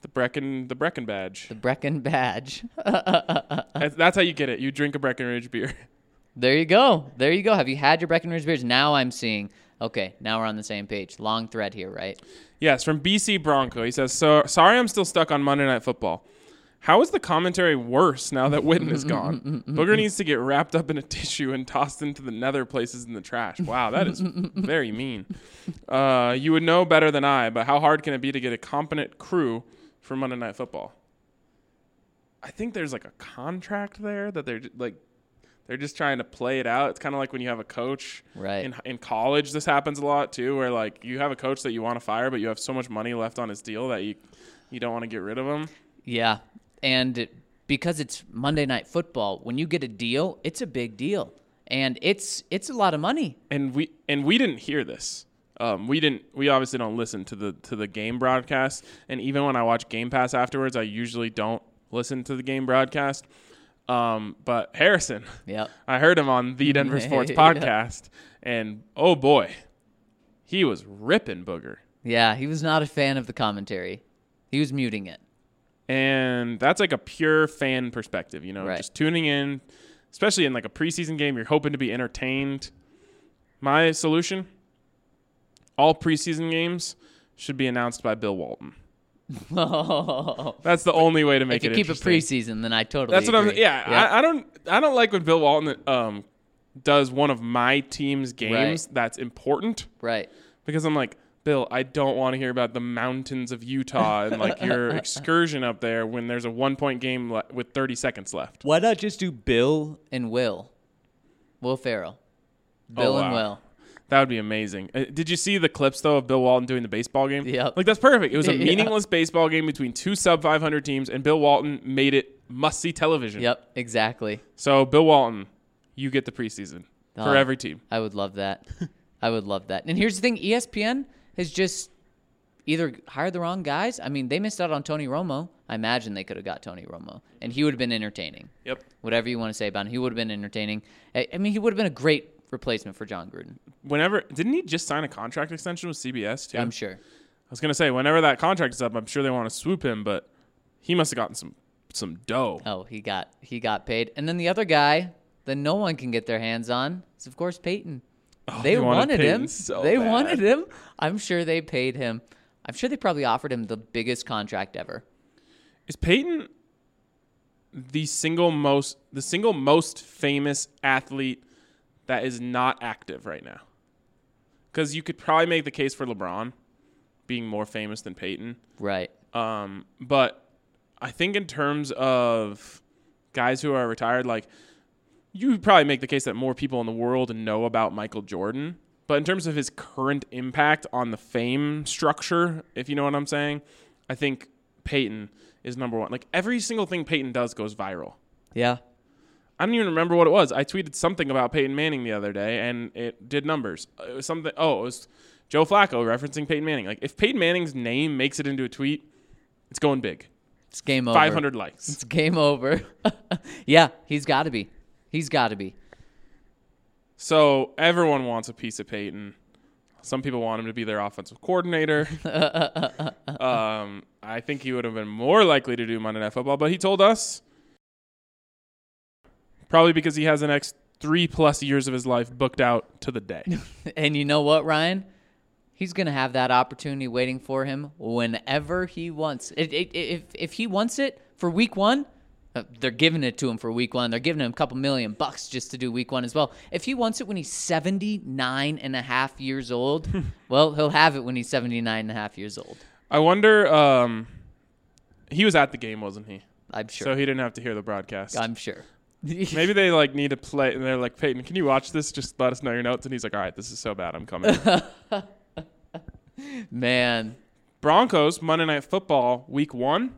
The Brecken, the Brecken badge. The Brecken badge. <laughs> That's- That's how you get it. You drink a Breckenridge beer. <laughs> There you go. There you go. Have you had your Breckenridge beers? Now I'm seeing. Okay, now we're on the same page. Long thread here, right? yes, from BC Bronco. He says, "So sorry, I'm still stuck on Monday Night Football." How is the commentary worse now that Witten is mm, mm, mm, gone? Booger needs to get wrapped up in a <laughs> tissue and tossed into the nether places in the trash. Wow, that is <laughs> very mean. Uh, you would know better than I, but how hard can it be to get a competent crew for Monday Night Football? I think there's like a contract there that they're like they're just trying to play it out. It's kind of like when you have a coach Right. in in college. This happens a lot too, where like you have a coach that you want to fire, but you have so much money left on his deal that you you don't want to get rid of him. Yeah. And because it's Monday night football, when you get a deal, it's a big deal. And it's it's a lot of money. and we and we didn't hear this. Um, we didn't. We obviously don't listen to the to the game broadcast. And even when I watch Game Pass afterwards, I usually don't listen to the game broadcast. Um, but Harrison, Yep. <laughs> I heard him on the Denver <laughs> Sports Yeah. podcast, and oh boy, he was ripping Booger. Yeah, he was not a fan of the commentary. He was muting it. And that's like a pure fan perspective you know Right. just tuning in especially in like a preseason game you're hoping to be entertained. My solution all preseason games should be announced by bill walton. <laughs> That's the only way to make if you it keep it preseason, then I totally that's what i'm yeah, I, I don't i don't like when bill walton um does one of my team's games that's important. Right. because I'm like, Bill, I don't want to hear about the mountains of Utah and like your <laughs> excursion up there when there's a one point game le- with 30 seconds left. Why not just do Bill and Will? Will Ferrell. Bill and Oh, wow. Will. That would be amazing. Uh, did you see the clips though of Bill Walton doing the baseball game? Yep. Like that's perfect. It was a <laughs> Yeah. meaningless baseball game between two sub 500 teams, and Bill Walton made it must see television. Yep, exactly. So Bill Walton, you get the preseason Oh. for every team. I would love that. <laughs> I would love that. And here's the thing: ESPN has just either hired the wrong guys. I mean, they missed out on Tony Romo. I imagine they could have got Tony Romo, and he would have been entertaining. Yep. Whatever you want to say about him, he would have been entertaining. I, I mean, he would have been a great replacement for Jon Gruden. Whenever didn't he just sign a contract extension with CBS too? I'm sure. I was gonna say whenever that contract is up, I'm sure they want to swoop him, but he must have gotten some some dough. Oh, he got he got paid, and then the other guy that no one can get their hands on is of course Peyton. They Oh, they wanted wanted him. So they bad. wanted him. I'm sure they paid him. I'm sure they probably offered him the biggest contract ever. Is Peyton the single most the single most famous athlete that is not active right now? Because you could probably make the case for LeBron being more famous than Peyton. Right. Um, but I think in terms of guys who are retired, like you would probably make the case that more people in the world know about Michael Jordan. But in terms of his current impact on the fame structure, if you know what I'm saying, I think Peyton is number one. Like every single thing Peyton does goes viral. Yeah. I don't even remember what it was. I tweeted something about Peyton Manning the other day, and it did numbers. Uh, it was something. Oh, it was Joe Flacco referencing Peyton Manning. Like if Peyton Manning's name makes it into a tweet, it's going big. It's game over. Five hundred likes. It's game over. <laughs> yeah, he's got to be. He's got to be. So everyone wants a piece of Peyton. Some people want him to be their offensive coordinator. <laughs> um, I think he would have been more likely to do Monday Night Football, but he told us probably because he has the next three plus years of his life booked out to the day. <laughs> And you know what, Ryan? He's going to have that opportunity waiting for him whenever he wants. If, if, if he wants it for week one, uh, they're giving it to him for week one. They're giving him a couple million bucks just to do week one as well. If he wants it when he's 79 and a half years old, <laughs> well, he'll have it when he's 79 and a half years old. I wonder. Um, he was at the game, wasn't he? I'm sure. So he didn't have to hear the broadcast. I'm sure. <laughs> Maybe they like need to play, and they're like, Peyton, can you watch this? Just let us know your notes. And he's like, All right, this is so bad, I'm coming. <laughs> Man. Broncos Monday Night Football Week One,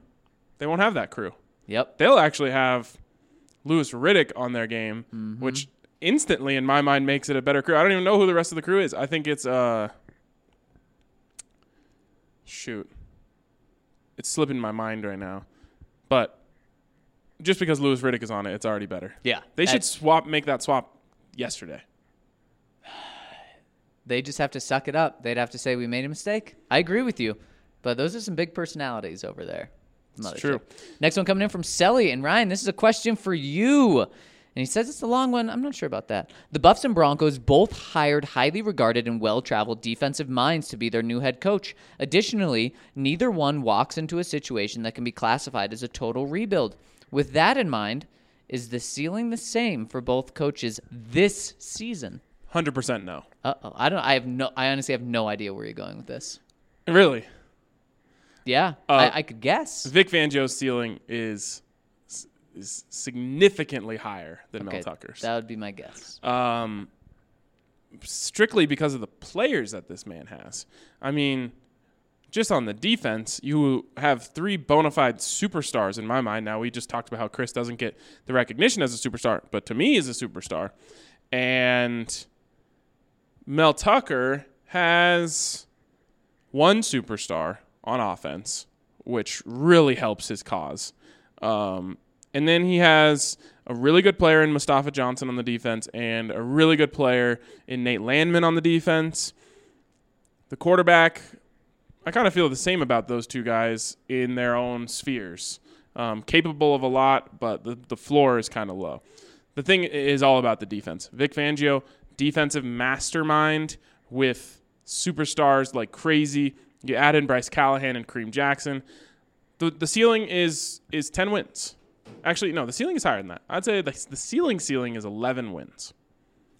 they won't have that crew. Yep. They'll actually have Louis Riddick on their game, Mm-hmm. which instantly, in my mind, makes it a better crew. I don't even know who the rest of the crew is. I think it's uh, shoot, it's slipping my mind right now, but just because Louis Riddick is on it, it's already better. Yeah. They should swap, make that swap yesterday. <sighs> They just have to suck it up. They'd have to say we made a mistake. I agree with you, but those are some big personalities over there. Mothership. true. Next one coming in from Selly and Ryan. This is a question for you. And he says it's a long one. I'm not sure about that. The Buffs and Broncos both hired highly regarded and well traveled defensive minds to be their new head coach. Additionally, neither one walks into a situation that can be classified as a total rebuild. With that in mind, is the ceiling the same for both coaches this season? Hundred percent no. Uh oh. I don't. I have no. I honestly have no idea where you're going with this. Really, Yeah, Uh, I, I could guess. Vic Fangio's ceiling is is significantly higher than Okay, Mel Tucker's. that would be my guess. um, strictly because of the players that this man has. I mean, just on the defense, you have three bona fide superstars in my mind. Now, we just talked about how Chris doesn't get the recognition as a superstar, but to me, is a superstar. And Mel Tucker has one superstar on offense, which really helps his cause. Um, and then he has a really good player in Mustafa Johnson on the defense and a really good player in Nate Landman on the defense. The quarterback, I kind of feel the same about those two guys in their own spheres. Um, capable of a lot, but the, the floor is kind of low. The thing is all about the defense. Vic Fangio, defensive mastermind with superstars like crazy. You add in Bryce Callahan and Kareem Jackson. The, the ceiling is is 10 wins. Actually, no, the ceiling is higher than that. I'd say the, the ceiling ceiling is 11 wins.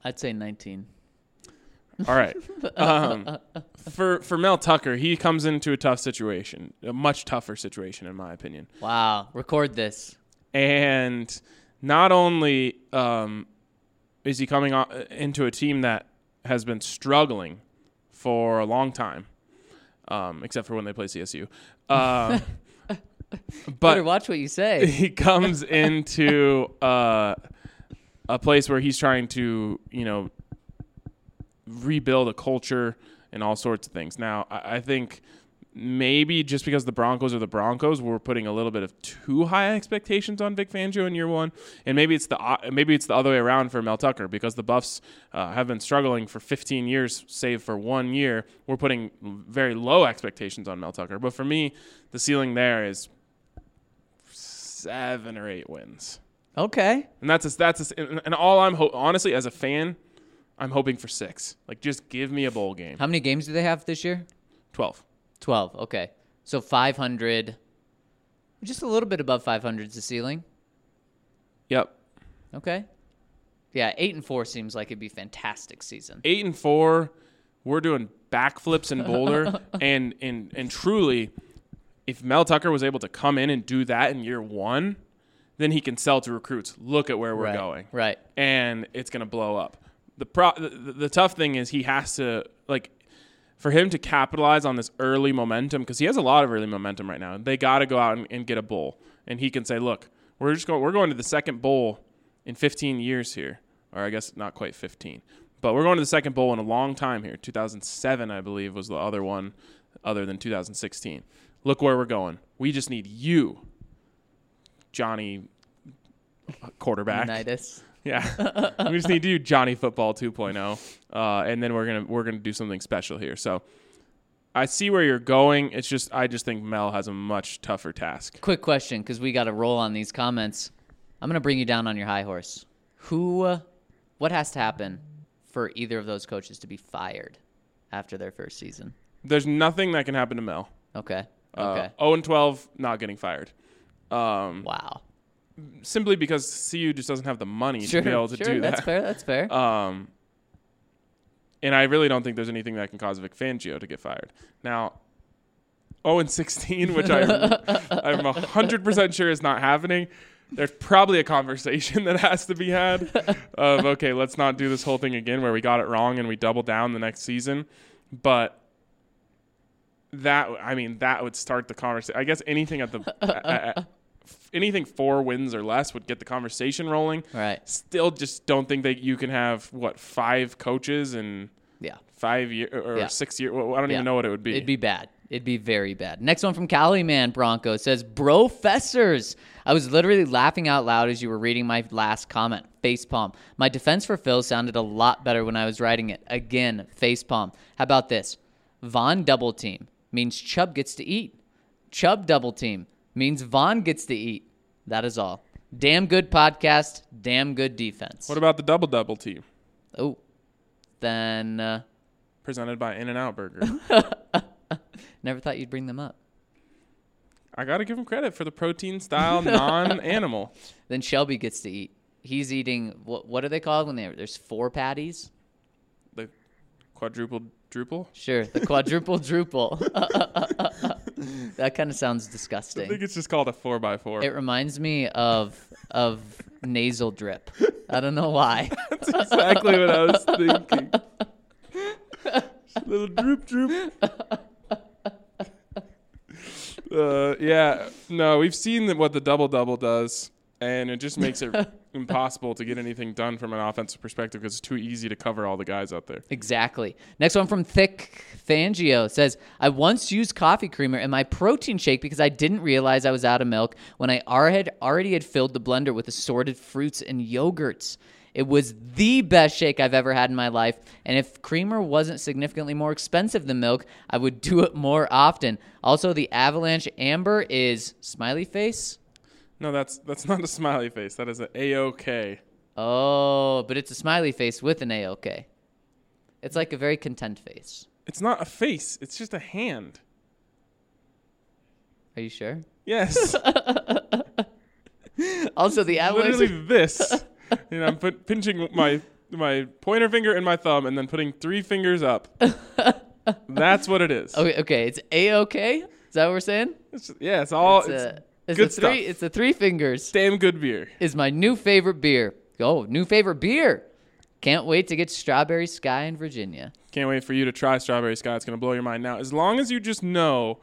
I'd say 19. All right. <laughs> Um, for for Mel Tucker, he comes into a tough situation, a much tougher situation, in my opinion. Wow. Record this. And not only um, is he coming into a team that has been struggling for a long time, um, except for when they play CSU. <laughs> Um, Better but watch what you say. <laughs> he comes into uh, a place where he's trying to, you know, rebuild a culture and all sorts of things. Now, I, I think maybe just because the Broncos are the Broncos, we're putting a little bit of too high expectations on Vic Fangio in year one, and maybe it's the maybe it's the other way around for Mel Tucker because the Buffs uh, have been struggling for 15 years, save for one year. We're putting very low expectations on Mel Tucker, but for me, the ceiling there is seven or eight wins. Okay. And that's a, that's a, and and all I'm ho- honestly as a fan, I'm hoping for six. Like just give me a bowl game. How many games do they have this year? Twelve. 12. Okay. So 500. Just a little bit above 500 is the ceiling. Yep. Okay. Yeah, 8 and 4 seems like it'd be fantastic season. Eight and four. We're doing backflips in Boulder, <laughs> and and and truly, if Mel Tucker was able to come in and do that in year one, then he can sell to recruits. Look at where we're right. going. Right. and it's going to blow up. The, pro- the the tough thing is he has to like for him to capitalize on this early momentum because he has a lot of early momentum right now. They got to go out and, and get a bowl, and he can say, "Look, we're just going we're going to the second bowl in 15 years here, or I guess not quite 15. But we're going to the second bowl in a long time here. 2007, I believe, was the other one, other than 2016. Look where we're going. We just need you, Johnny uh, quarterback. Unitas. Yeah, <laughs> we just need to do Johnny Football 2.0, uh, and then we're gonna we're gonna do something special here. So I see where you're going. It's just I just think Mel has a much tougher task. Quick question, because we got to roll on these comments. I'm gonna bring you down on your high horse. Who, uh, what has to happen for either of those coaches to be fired after their first season? There's nothing that can happen to Mel. Okay. Uh, Okay. 0 and 12, not getting fired. Um, wow. Simply because CU just doesn't have the money Sure. to be able to sure. do that. That's fair. That's fair. <laughs> Um, and I really don't think there's anything that can cause Vic Fangio to get fired. Now, 0 and 16, which I'm, <laughs> I'm 100% sure is not happening. There's probably a conversation <laughs> that has to be had of, okay, let's not do this whole thing again where we got it wrong and we double down the next season. But that, I mean, that would start the conversation. I guess anything at the, a- a- anything four wins or less would get the conversation rolling right. still just don't think that you can have what five coaches and Yeah. five year or Yeah. six year. Well, I don't Yeah. even know what it would be. It'd be bad. It'd be very bad. Next one from Cali Man Bronco says, Bro Festers. I was literally laughing out loud as you were reading my last comment. Facepalm. My defense for Phil sounded a lot better when I was writing it. Again, facepalm. How about this? Von double team means Chubb gets to eat. Chubb double team means Von gets to eat. That is all. Damn good podcast. Damn good defense. what about the double double team oh, then uh, presented by In and Out Burger? <laughs> never thought you'd bring them up. I got to give him credit for the protein style <laughs> non animal. Then Shelby gets to eat. He's eating what? What are they called when they there's four patties? The quadruple druple. Sure, the quadruple druple. <laughs> <laughs> that kind of sounds disgusting. I think it's just called a four by four. It reminds me of of nasal drip. I don't know why. <laughs> That's exactly what I was thinking. Little droop droop. Uh, yeah, no, we've seen what the double double does, and it just makes it <laughs> impossible to get anything done from an offensive perspective because it's too easy to cover all the guys out there. Exactly. Next one from Thick Fangio says, I once used coffee creamer in my protein shake because I didn't realize I was out of milk when I already had filled the blender with assorted fruits and yogurts. It was the best shake I've ever had in my life, and if creamer wasn't significantly more expensive than milk, I would <laughs> do it more often. Also, the Avalanche Amber is smiley face. No, that's that's not a smiley face. That is an a okay. Oh, but it's a smiley face with an A-OK. It's like a very content face. It's not a face. It's just a hand. Are you sure? Yes, <laughs> Also, the Avalanche. literally this. And I'm put, pinching my my pointer finger and my thumb, and then putting three fingers up. <laughs> That's what it is. Okay, okay, it's a okay. Is that what we're saying? It's, yeah, it's all It's, it's, a, it's good a three. stuff. It's a three fingers. damn good beer. Is my new favorite beer. Oh, new favorite beer. Can't wait to get Strawberry Sky in Virginia. Can't wait for you to try Strawberry Sky. It's going to blow your mind. Now, as long as you just know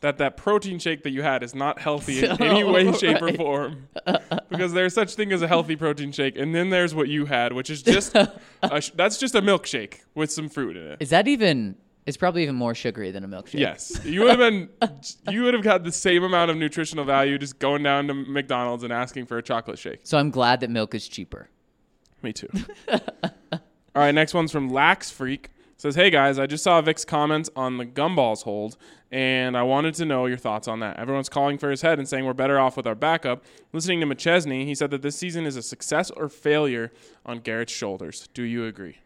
that that protein shake that you had is not healthy in <laughs> any way, shape, or form, because there's such thing as a healthy protein shake, and then there's what you had, which is just <laughs> a that's just a milkshake with some fruit in it. Is that even? It's probably even more sugary than a milkshake. Yes, you would have been, <laughs> you would have got the same amount of nutritional value just going down to McDonald's and asking for a chocolate shake. So I'm glad that milk is cheaper. Me too. <laughs> All right, next one's from Lax Freak. Says, "Hey guys, I just saw Vic's comments on the gumballs hold, and I wanted to know your thoughts on that. Everyone's calling for his head and saying we're better off with our backup. Listening to McChesney, he said that this season is a success or failure on Garrett's shoulders. Do you agree?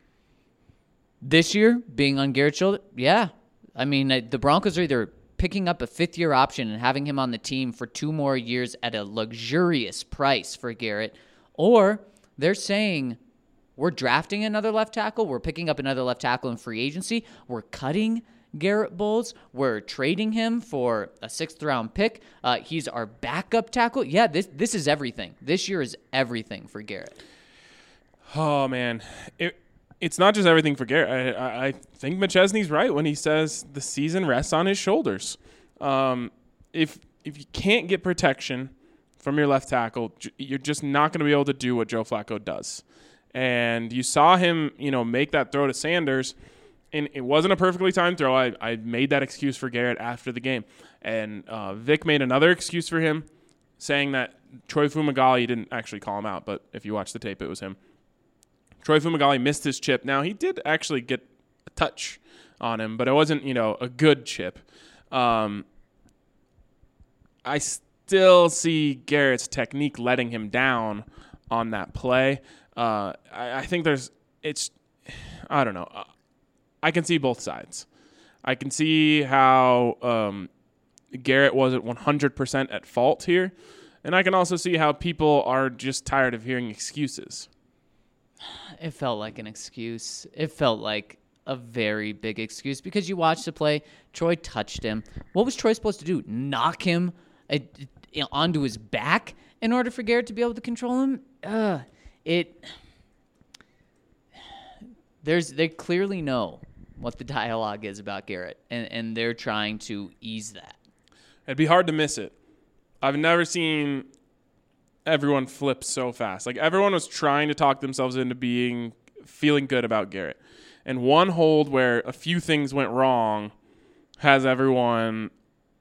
This year, being on Garrett's shoulder, yeah. I mean, the Broncos are either picking up a fifth year option and having him on the team for two more years at a luxurious price for Garrett, or they're saying, we're drafting another left tackle, we're picking up another left tackle in free agency, we're cutting Garrett Bolles, we're trading him for a sixth round pick. Uh, he's our backup tackle. Yeah, this this is everything. This year is everything for Garrett. Oh man, it it's not just everything for Garrett. I, I, I think McChesney's right when he says the season rests on his shoulders. Um, if if you can't get protection from your left tackle, you're just not going to be able to do what Joe Flacco does. And you saw him, you know, make that throw to Sanders, and it wasn't a perfectly timed throw. I, I made that excuse for Garrett after the game, and uh, Vic made another excuse for him, saying that Troy Fumagalli didn't actually call him out, but if you watch the tape, it was him. Troy Fumagalli missed his chip. Now he did actually get a touch on him, but it wasn't you know a good chip. Um, I still see Garrett's technique letting him down on that play. Uh, I, I think there's it's I don't know. I can see both sides. I can see how um, Garrett wasn't 100% at fault here. And I can also see how people are just tired of hearing excuses. It felt like an excuse. It felt like a very big excuse because you watched the play. Troy touched him. What was Troy supposed to do? Knock him uh, onto his back in order for Garrett to be able to control him? Uh, it. There's they clearly know what the <laughs> dialogue is about Garrett, and, and they're trying to ease that. It'd be hard to miss it. I've never seen everyone flip so fast. Like everyone was trying to talk themselves into being feeling good about Garrett. And one hold where a few things went wrong has everyone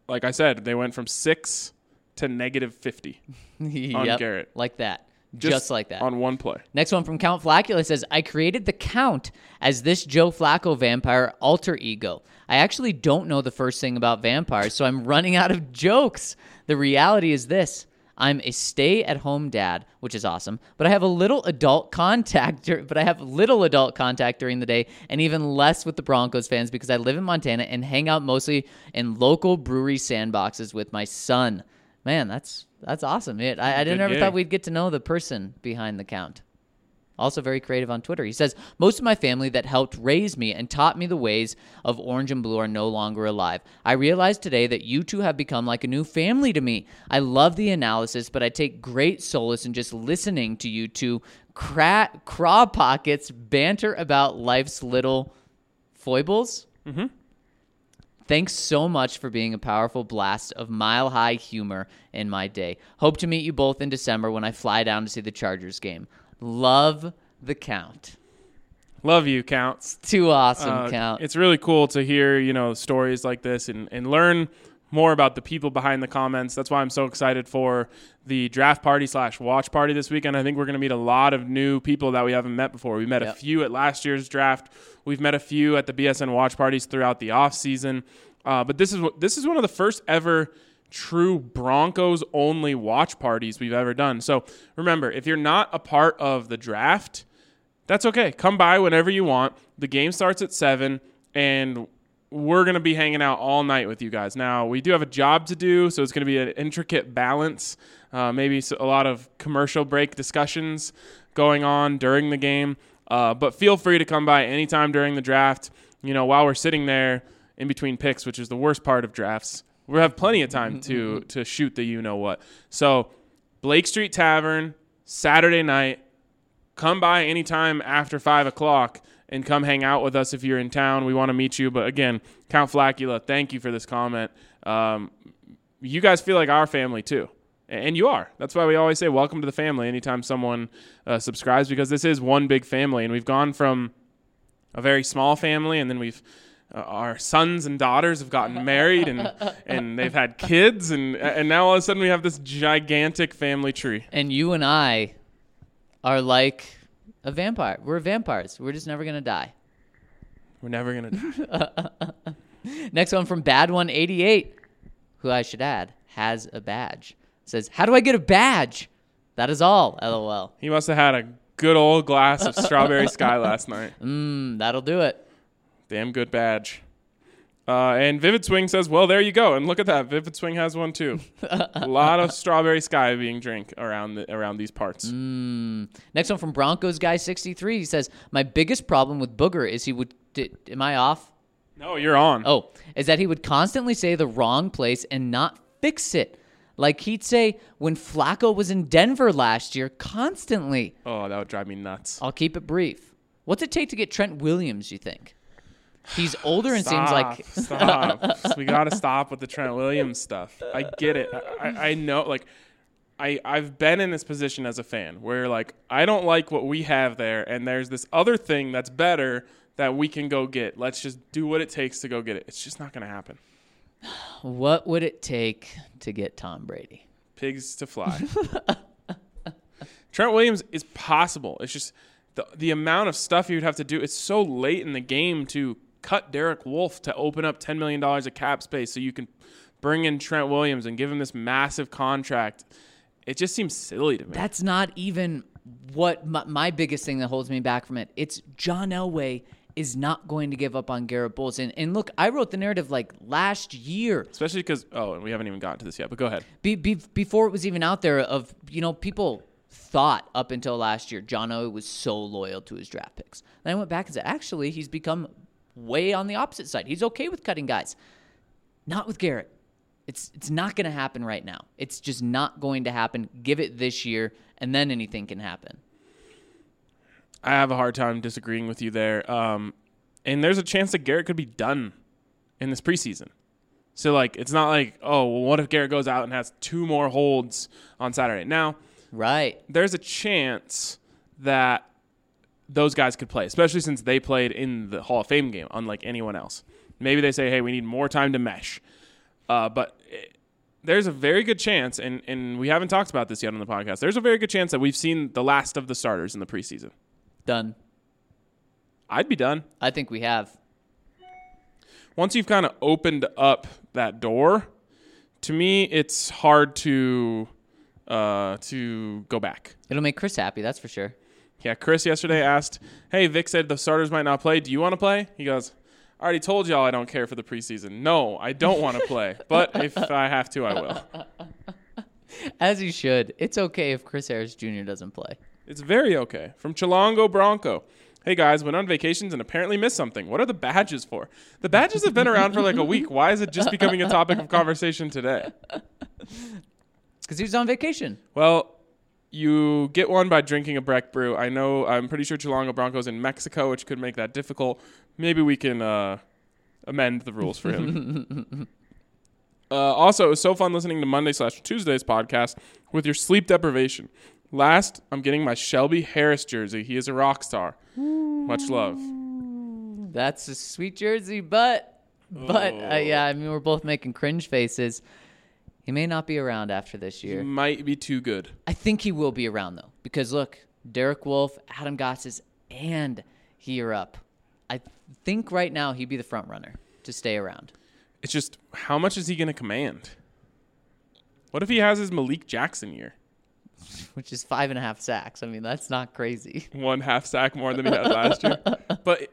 like I said, they went from 6 to negative 50 <laughs> on Yep, Garrett. like that, just, like that. On one play. Next one from Count Flacula says, I created the Count as this Joe Flacco vampire alter ego. I actually don't know the first thing about vampires, so I'm running out of jokes. The reality is this. I'm a stay-at-home dad, which is awesome, but I have a little adult contact. But I have little adult contact during the day, and even less with the Broncos fans because I live in Montana and hang out mostly in local brewery sandboxes with my son. Man, that's that's awesome. It, I, I didn't ever gig. thought we'd get to know the person behind the count. Also, very creative on Twitter. He says, Most of my family that helped raise me and taught me the ways of orange and blue are no longer alive. I realize today that you two have become like a new family to me. I love the analysis, but I take great solace in just listening to you two cra- craw pockets banter about life's little foibles. Mm-hmm. Thanks so much for being a powerful blast of mile high humor in my day. Hope to meet you both in December when I fly down to see the Chargers game. Love the count. Love you, Counts. Too awesome, Uh, count. It's really cool to hear, you know, stories like this and, and learn more about the people behind the comments. That's why I'm so excited for the draft party slash watch party this weekend. I think we're going to meet a lot of new people that we haven't met before. We met a few at last year's draft. We've met a few at the BSN watch parties throughout the off season. Uh, but this is what- this is one of the first ever true Broncos only watch parties we've ever done. So remember, if you're not a part of the draft, that's okay. Come by whenever you want. The game starts at 7 and we're going to be hanging out all night with you guys. Now, we do have a job to do, so it's going to be an intricate balance. Uh, maybe a lot of commercial break discussions going on during the game. Uh, but feel free to come by anytime during the draft. You know, while we're sitting there in between picks, which is the worst part of drafts, we have plenty of time to to shoot the you know what. So, Blake Street Tavern, Saturday night, come by anytime after five o'clock and come hang out with us if you're in town. We want to meet you. But again, Count Flacula, thank you for this comment. Um, you guys feel like our family too. And you are. That's why we always say welcome to the family anytime someone uh, subscribes because this is one big family. And we've gone from a very small family and then we've uh, our sons and daughters have gotten <laughs> married and and they've had kids and and now all of a sudden we have this gigantic family tree. and you and I are like a vampire. We're vampires. We're just never going to die. We're never gonna die. <laughs> Next one from Bad One Eighty Eight, who I should add has a badge. Says, "How do I get a badge?" That is all. LOL. He must have had a good old glass of strawberry sky <laughs> last night. Mm, that'll do it. Damn good badge. Uh, and Vivid Swing says, "Well, there you go, and look at that. Vivid Swing has one too. a <laughs> lot of strawberry sky being drink around the, around these parts. Next one from Broncos guy sixty three. He says, "My biggest problem with Booger is he would. D- am I off? No, you're on. Oh, is that he would constantly say the wrong place and not fix it. Like he'd say when Flacco was in Denver last year, constantly. Oh, that would drive me nuts. I'll keep it brief. What's it take to get Trent Williams, you think? He's older and seems like stop. we got to stop with the Trent Williams stuff. I get it. I, I, know. Like, I I've been in this position as a fan where like I don't like what we have there, and there's this other thing that's better that we can go get. Let's just do what it takes to go get it. It's just not going to happen. <sighs> What would it take to get Tom Brady? Pigs to fly. <laughs> Trent Williams is possible. It's just the the amount of stuff you'd have to do. It's so late in the game to cut Derek Wolfe to open up ten million dollars of cap space so you can bring in Trent Williams and give him this massive contract. It just seems silly to me. That's not even what my, my biggest thing that holds me back from it. It's John Elway is not going to give up on Garrett Bolles. And, and look, I wrote the narrative like last year Especially because oh, and we haven't even gotten to this yet. But go ahead. be, be, before it was even out there of you know people thought up until last year John Elway was so loyal to his draft picks. Then I went back and said actually he's become way on the opposite side. He's okay with cutting guys, not with Garrett. It's it's not going to happen right now. It's just not going to happen. Give it this year, and then anything can happen. I have a hard time disagreeing with you there. Um, and there's a chance that Garrett could be done in this preseason. So like, it's not like oh, well, what if Garrett goes out and has two more holds on Saturday? Now Right. there's a chance that those guys could play, especially since they played in the Hall of Fame game, unlike anyone else. Maybe they say, hey, we need more time to mesh. Uh, but it, there's a very good chance, and, and we haven't talked about this yet on the podcast, there's a very good chance that we've seen the last of the starters in the preseason. Done. I'd be done. I think we have. Once you've kind of opened up that door, to me, it's hard to uh, to go back. It'll make Chris happy, that's for sure. Yeah, Chris yesterday asked, "Hey, Vic said the starters might not play. Do you want to play?" He goes, "I already told y'all I don't care for the preseason. No, I don't want to play, but if I have to, I will." As you should. It's okay if Chris Harris Jr. doesn't play. It's very okay. From Chilongo Bronco. Hey guys, went on vacations and apparently missed something. What are the badges for? The badges have been around for like a week. Why is it just becoming a topic of conversation today? <laughs> Because he was on vacation. Well, you get one by drinking a Breck brew. I know. I'm pretty sure Chilongo Broncos in Mexico, which could make that difficult. Maybe we can uh, amend the rules for him. <laughs> uh, also, it was so fun listening to Monday slash Tuesday's podcast with your sleep deprivation. Last, I'm getting my Shelby Harris jersey. He is a rock star. Much love. That's a sweet jersey, but but uh, yeah, I mean we're both making cringe faces. He may not be around after this year. He might be too good. I think he will be around though, because look, Derek Wolfe, Adam Gotsis, and he are up. I think right now he'd be the front runner to stay around. It's just how much is he going to command? What if he has his Malik Jackson year? <laughs> Which is five and a half sacks. I mean, that's not crazy. one half sack more than he had last year. <laughs> But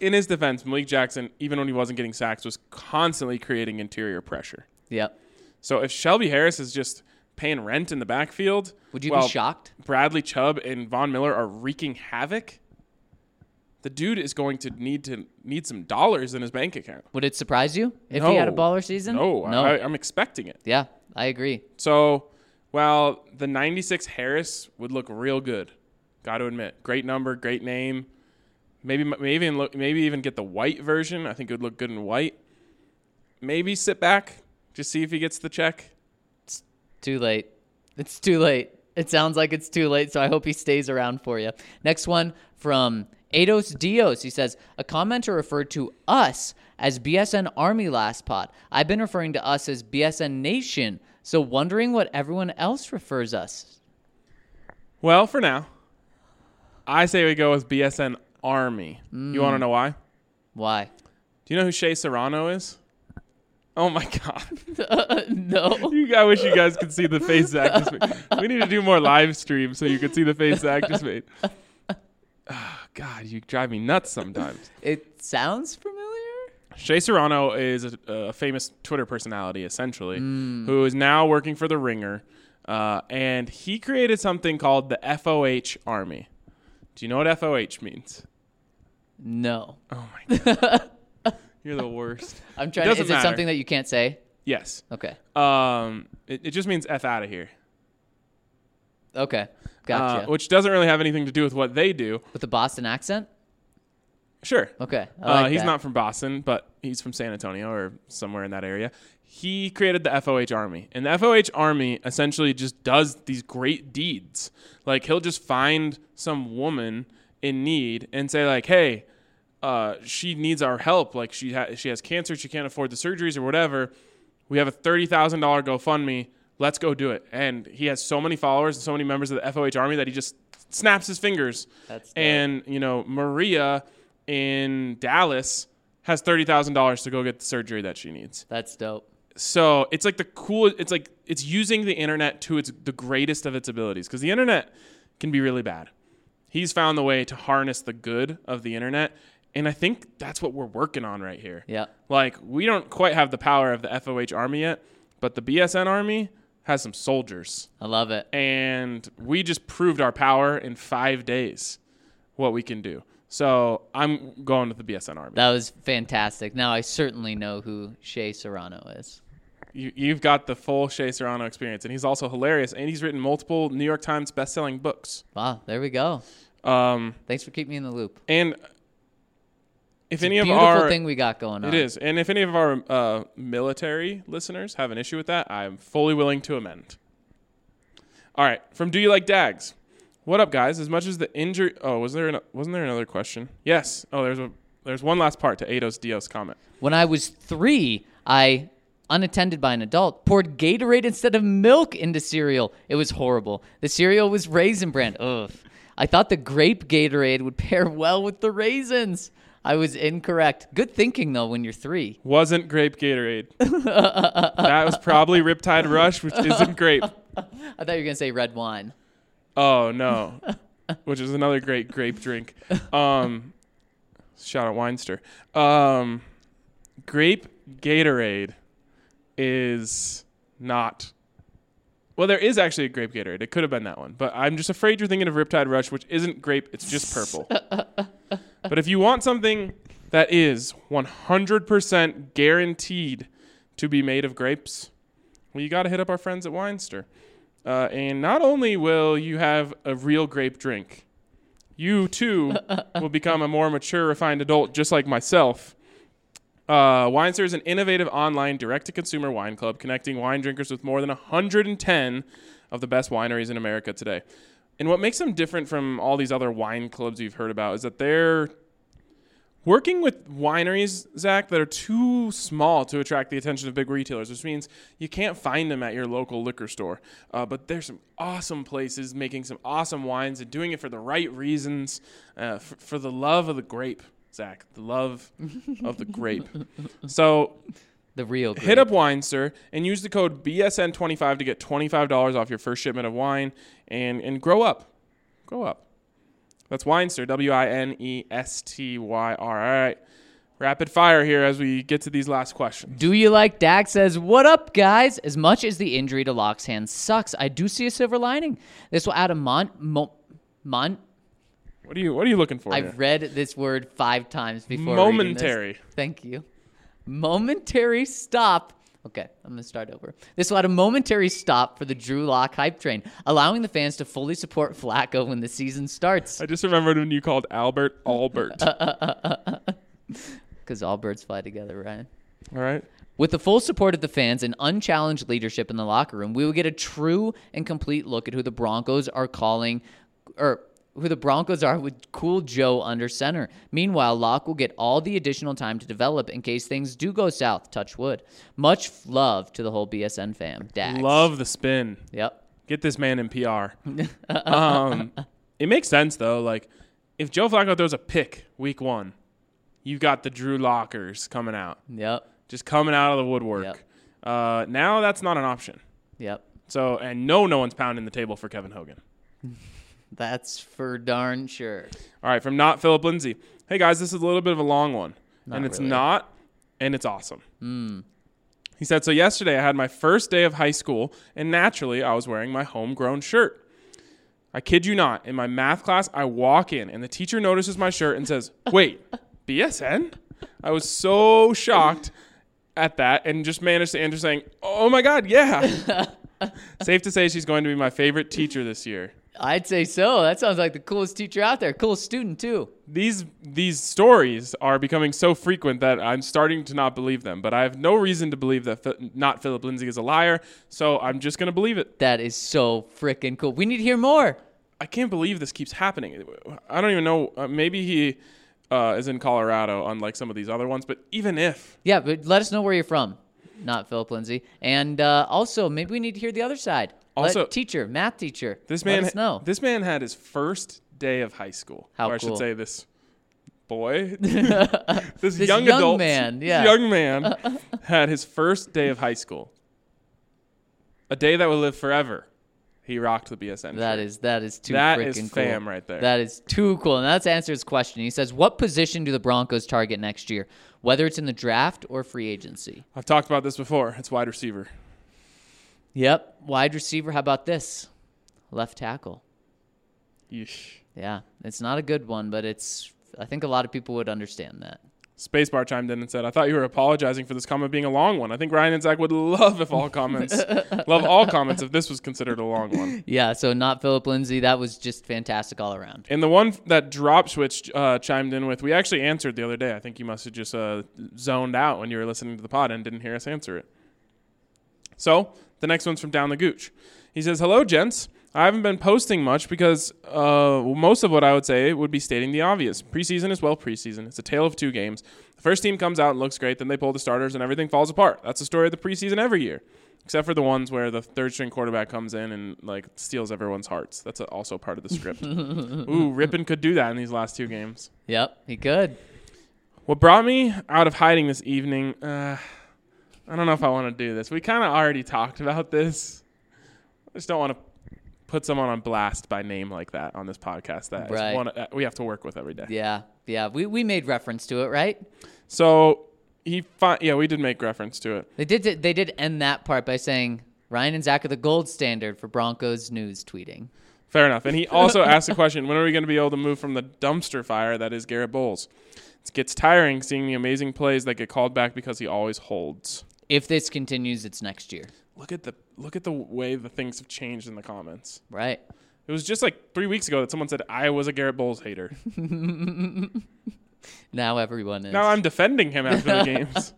in his defense, Malik Jackson, even when he wasn't getting sacks, was constantly creating interior pressure. Yep. So if Shelby Harris is just paying rent in the backfield, Would you be shocked? Bradley Chubb and Von Miller are wreaking havoc. The dude is going to need to need some dollars in his bank account. Would it surprise you if he had a baller season? No, no. I, I'm expecting it. yeah, I agree. So, while the 96 Harris would look real good, got to admit, great number, great name. Maybe maybe even look, maybe even get the white version. I think it would look good in white. Maybe sit back, just see if he gets the check. It's Too late. It's too late. It sounds like it's too late, so I hope he stays around for you. Next one from Ados Dios. He says, A commenter referred to us as BSN Army last pod. I've been referring to us as BSN Nation, so wondering what everyone else refers us. Well, for now, I say we go with BSN Army. You hmm. want to know why? Why? Do you know who Shea Serrano is? Oh my God! <laughs> no. You, I wish you guys could see the face Zach just <laughs> made. We need to do more live streams so you could see the face Zach just made. Oh, <laughs> God, you drive me nuts sometimes. It sounds familiar. Shea Serrano is a, a famous Twitter personality, essentially, who is now working for The Ringer. Uh, and he created something called the FOH Army. Do you know what FOH means? No. Oh my God. You're the worst. <laughs> I'm trying to, doesn't is it matter. something that you can't say? Yes. Okay. Um, it, it just means F out of here. Okay. Uh, Gotcha. which doesn't really have anything to do with what they do. With the Boston accent? Sure. Okay. I Uh, he's that. not from Boston, but he's from San Antonio or somewhere in that area. He created the FOH Army, and the FOH Army essentially just does these great deeds. Like he'll just find some woman in need and say like, "Hey, uh, she needs our help. Like she ha- she has cancer, she can't afford the surgeries or whatever. We have a thirty thousand dollar GoFundMe. Let's go do it." And he has so many followers and so many members of the FOH Army that he just snaps his fingers. That's and you know Maria in Dallas has thirty thousand dollars to go get the surgery that she needs. That's dope. So it's like the cool. It's like it's using the internet to its the greatest of its abilities because the internet can be really bad. He's found the way to harness the good of the internet, and I think that's what we're working on right here. Yeah. Like we don't quite have the power of the FOH army yet, but the BSN army has some soldiers, I love it. and we just proved our power in five days. What we can do. So I'm going with the BSN army. That was fantastic. Now I certainly know who Shea Serrano is. you, you've got the full Shea Serrano experience, and he's also hilarious, and he's written multiple New York Times best-selling books. Wow, there we go. Um, Thanks for keeping me in the loop. and if It's any a of beautiful our thing we got going on. it is, and if any of our uh, military listeners have an issue with that, I'm fully willing to amend. All right, from Do You Like Dags? What up, guys? As much as the injury, oh, was there an, wasn't there another question? Yes. Oh, there's a there's one last part to Ados Dios comment. When I was three, I, unattended by an adult, poured Gatorade instead of milk into cereal. It was horrible. The cereal was raisin bran. Ugh. I thought the grape Gatorade would <laughs> pair well with the raisins. I was incorrect. Good thinking though when you're three. Wasn't grape Gatorade. that was probably Riptide Rush, which isn't grape. <laughs> I thought you were gonna say red wine. Oh no, which is another great grape drink. Um, shout out Winestyr. Um, grape Gatorade is not. Well, there is actually a grape Gatorade. It could have been that one, but I'm just afraid you're thinking of Riptide Rush, which isn't grape. It's just purple. <laughs> but if you want something that is 100% guaranteed to be made of grapes, well, you got to hit up our friends at Winestyr. Uh, and not only will you have a real grape drink, you too <laughs> will become a more mature, refined adult, just like myself. Uh, Winestyr is an innovative online direct to consumer wine club connecting wine drinkers with more than 110 of the best wineries in America today. And what makes them different from all these other wine clubs you've heard about is that they're working with wineries, Zach, that are too small to attract the attention of big retailers, which means you can't find them at your local liquor store. Uh, but there's some awesome places making some awesome wines and doing it for the right reasons, uh, f- for the love of the grape, Zach, the love of the grape. <laughs> So The real. hit up Winestyr and use the code BSN25 to get $25 off your first shipment of wine and, and grow up. Grow up. That's Winestyr, W I N E S T Y R. All right. Rapid fire here as we get to these last questions. Do you like Dak says, What up, guys? As much as the injury to Lock's hand sucks, I do see a silver lining. This will add a mon. Mo- mon- What are you What are you looking for? I've read this word five times before. Momentary. Thank you. Momentary stop. Okay, I'm going to start over. This will add a momentary stop for the Drew Lock hype train, allowing the fans to fully support Flacco when the season starts. I just remembered when you called Albert Albert. <laughs> Because all birds fly together, right? All right. With the full support of the fans and unchallenged leadership in the locker room, we will get a true and complete look at who the Broncos are calling, or who the Broncos are with Cool Joe under center. Meanwhile, Lock will get all the additional time to develop in case things do go south. Touch wood. Much love to the whole BSN fam. Dax. Love the spin. Yep. Get this man in PR. <laughs> um, it makes sense though. Like if Joe Flacco throws a pick week one, you've got the Drew Lockers coming out, Yep. just coming out of the woodwork. Yep. Uh, now that's not an option. Yep. So and no, no one's pounding the table for Kevin Hogan. That's for darn sure. All right, from not Philip Lindsay. Hey guys, this is a little bit of a long one, Not and it's really. not, and it's awesome. Hmm. He said, So yesterday I had my first day of high school, and naturally I was wearing my homegrown shirt. I kid you not, in my math class, I walk in, and the teacher notices my shirt and says, <laughs> Wait, BSN? I was so shocked at that and just managed to answer saying, Oh my God, yeah. <laughs> Safe to say she's going to be my favorite teacher this year. I'd say so. That sounds like the coolest teacher out there. Coolest student too. These these stories are becoming so frequent that I'm starting to not believe them. But I have no reason to believe that not Philip Lindsay is a liar. So I'm just gonna believe it. That is so freaking cool. We need to hear more. I can't believe this keeps happening. I don't even know. Uh, maybe he uh, is in Colorado, unlike some of these other ones. But even if Yeah, but let us know where you're from. Not Philip Lindsay. And uh, also, maybe we need to hear the other side. Let Also- teacher, math teacher. this let man, us know. this man had his first day of high school. How or I cool. should say this boy, <laughs> this, This young, young adult, man, yeah. young man <laughs> had his first day of high school. A day that will live forever. He rocked the BSN. That shirt. is that is too That freaking is cool. right there. That is too cool. And that's answers his question. He says, "What position do the Broncos target next year, whether it's in the draft or free agency?" I've talked about this before. It's wide receiver. Yep, wide receiver. How about this? Left tackle. Yeesh. Yeah, it's not a good one, but it's. I think a lot of people would understand that. Spacebar chimed in and said, "I thought you were apologizing for this comment being a long one. I think Ryan and Zach would love if all comments, <laughs> love all comments if this was considered a long one." Yeah, so not Philip Lindsay. That was just fantastic all around. And the one that drop switch uh, chimed in with, we actually answered the other day. I think you must have just uh, zoned out when you were listening to the pod and didn't hear us answer it. So the next one's from Down the Gooch. He says, "Hello, gents. I haven't been posting much because uh, most of what I would say would be stating the obvious. Preseason is well preseason. It's a tale of two games. The first team comes out and looks great, then they pull the starters and everything falls apart. That's the story of the preseason every year." Except for the ones where the third string quarterback comes in and like steals everyone's hearts. That's also part of the script. <laughs> Ooh, Rypien could do that in these last two games. Yep, he could. What brought me out of hiding this evening, uh, I don't know if I want to do this. We kind of already talked about this. I just don't want to put someone on blast by name like that on this podcast that Right. one, uh, we have to work with every day. Yeah, yeah. We we made reference to it, right? So he, fi- yeah, we did make reference to it. They did. They did end that part by saying Ryan and Zach are the gold standard for Broncos news tweeting. Fair enough. And he <laughs> also asked the question, when are we going to be able to move from the dumpster fire that is Garrett Bolles? It gets tiring seeing the amazing plays that get called back because he always holds. If this continues, it's next year, Look at the look at the way the things have changed in the comments. right? It was just like three weeks ago that someone said I was a Garrett Bolles hater. <laughs> Now everyone is. now I'm defending him after the <laughs> games.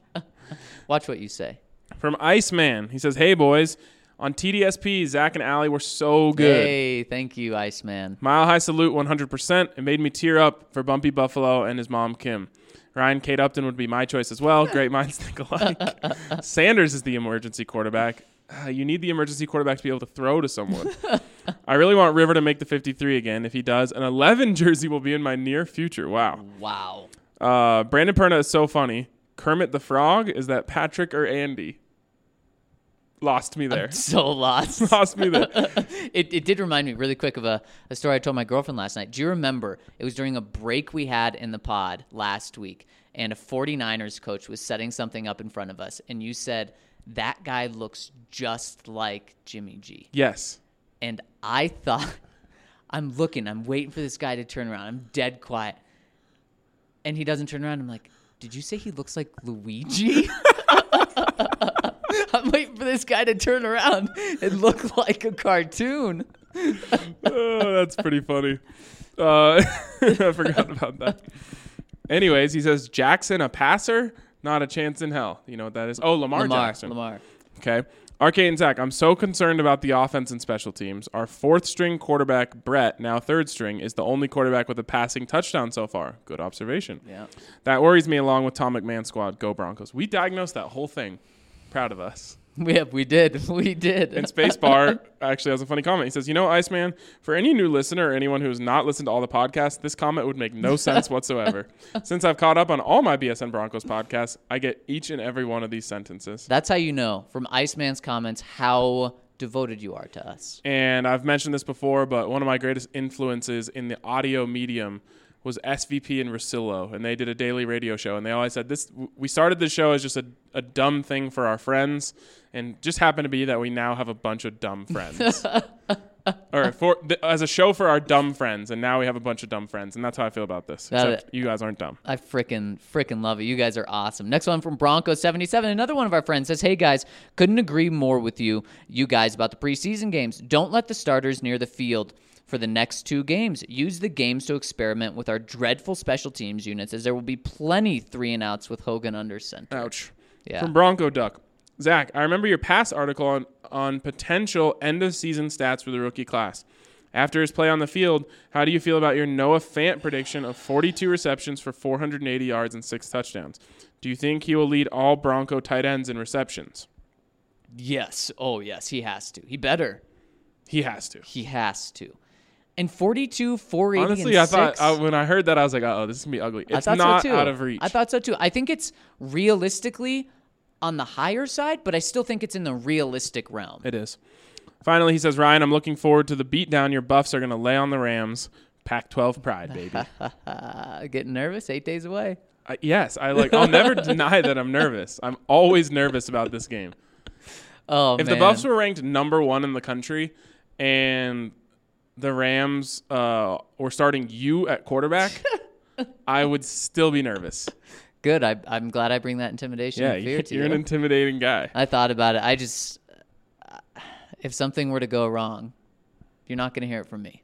Watch what you say. From Iceman, he says, "Hey boys, on TDSP, Zach and Allie were so good. Hey, thank you, Iceman. Mile high salute, 100%. It made me tear up for Bumpy Buffalo and his mom Kim. Ryan Kate Upton would be my choice as well. Great minds think alike. <laughs> Sanders is the emergency quarterback. Uh, you need the emergency quarterback to be able to throw to someone. <laughs> I really want River to make the 53 again. If he does, an 11 <laughs> jersey will be in my near future. Wow. Wow. Uh, Brandon Perna is so funny. Kermit the Frog, is that Patrick or Andy? Lost me there. So lost. <laughs> Lost me there. <laughs> it, it did remind me really quick of a, a story I told my girlfriend last night. Do you remember? It was during a break we had in the pod last week, and a 49ers coach was setting something up in front of us, and you said, That guy looks just like Jimmy G. Yes. And I thought, <laughs> I'm looking, I'm waiting for this guy to turn around. I'm dead quiet. And he doesn't turn around. I'm like, Did you say he looks like Luigi? <laughs> I'm waiting for this guy to turn around and look like a cartoon. <laughs> oh, that's pretty funny. Uh, <laughs> I forgot about that. Anyways, he says Jackson a passer, not a chance in hell. You know what that is? Oh, Lamar, Lamar, Jackson. Lamar. Okay. RK and Zach, I'm so concerned about the offense and special teams. Our fourth string quarterback, Brett, now third string, is the only quarterback with a passing touchdown so far. Good observation. Yeah. That worries me along with Tom McMahon's squad. Go Broncos. We diagnosed that whole thing. Proud of us. <laughs> We have, we did. <laughs> We did. And Spacebar <laughs> actually has a funny comment. He says, "You know, Iceman, for any new listener or anyone who has not listened to all the podcasts, this comment would make no sense whatsoever. Since I've caught up on all my BSN Broncos podcasts, I get each and every one of these sentences. That's how you know from Iceman's comments how devoted you are to us. And I've mentioned this before, but one of my greatest influences in the audio medium was SVP and Russillo, and they did a daily radio show, and they always said this. We started the show as just a, a dumb thing for our friends, and just happened to be that we now have a bunch of dumb friends. <laughs> or for th- as a show for our dumb friends, and now we have a bunch of dumb friends, and that's how I feel about this. That Except you guys aren't dumb. I frickin' frickin' love it. You guys are awesome. Next one from Bronco77. Another one of our friends says, Hey guys, couldn't agree more with you, you guys, about the preseason games. Don't let the starters near the field for the next two games. Use the games to experiment with our dreadful special teams units, as there will be plenty three and outs with Hogan under center. Ouch. Yeah. From Bronco Duck. Zach, I remember your past article on, on potential end of season stats for the rookie class. After his play on the field, how do you feel about your Noah Fant prediction of 42 receptions for 480 yards and six touchdowns? Do you think he will lead all Bronco tight ends in receptions? Yes. Oh, yes. He has to. He better. He has to. He has to. And 42, 480, Honestly, and I thought six, uh, when I heard that, I was like, oh, this is going to be ugly. I It's not so out of reach. I thought so too. I think it's realistically on the higher side, but I still think it's in the realistic realm. It is. Finally, he says, Ryan, I'm looking forward to the beatdown your Buffs are going to lay on the Rams. Pac 12 pride, baby. Uh, <laughs> getting nervous? Eight days away. I, yes, I like. I'll never <laughs> deny that I'm nervous. I'm always nervous about this game. Oh If man. the Buffs were ranked number one in the country, and the Rams uh, were starting you at quarterback, <laughs> I would still be nervous. Good. I, I'm glad I bring that intimidation Yeah, and fear you- to you're you. an intimidating guy. I thought about it. I just, uh, if something were to go wrong, you're not going to hear it from me.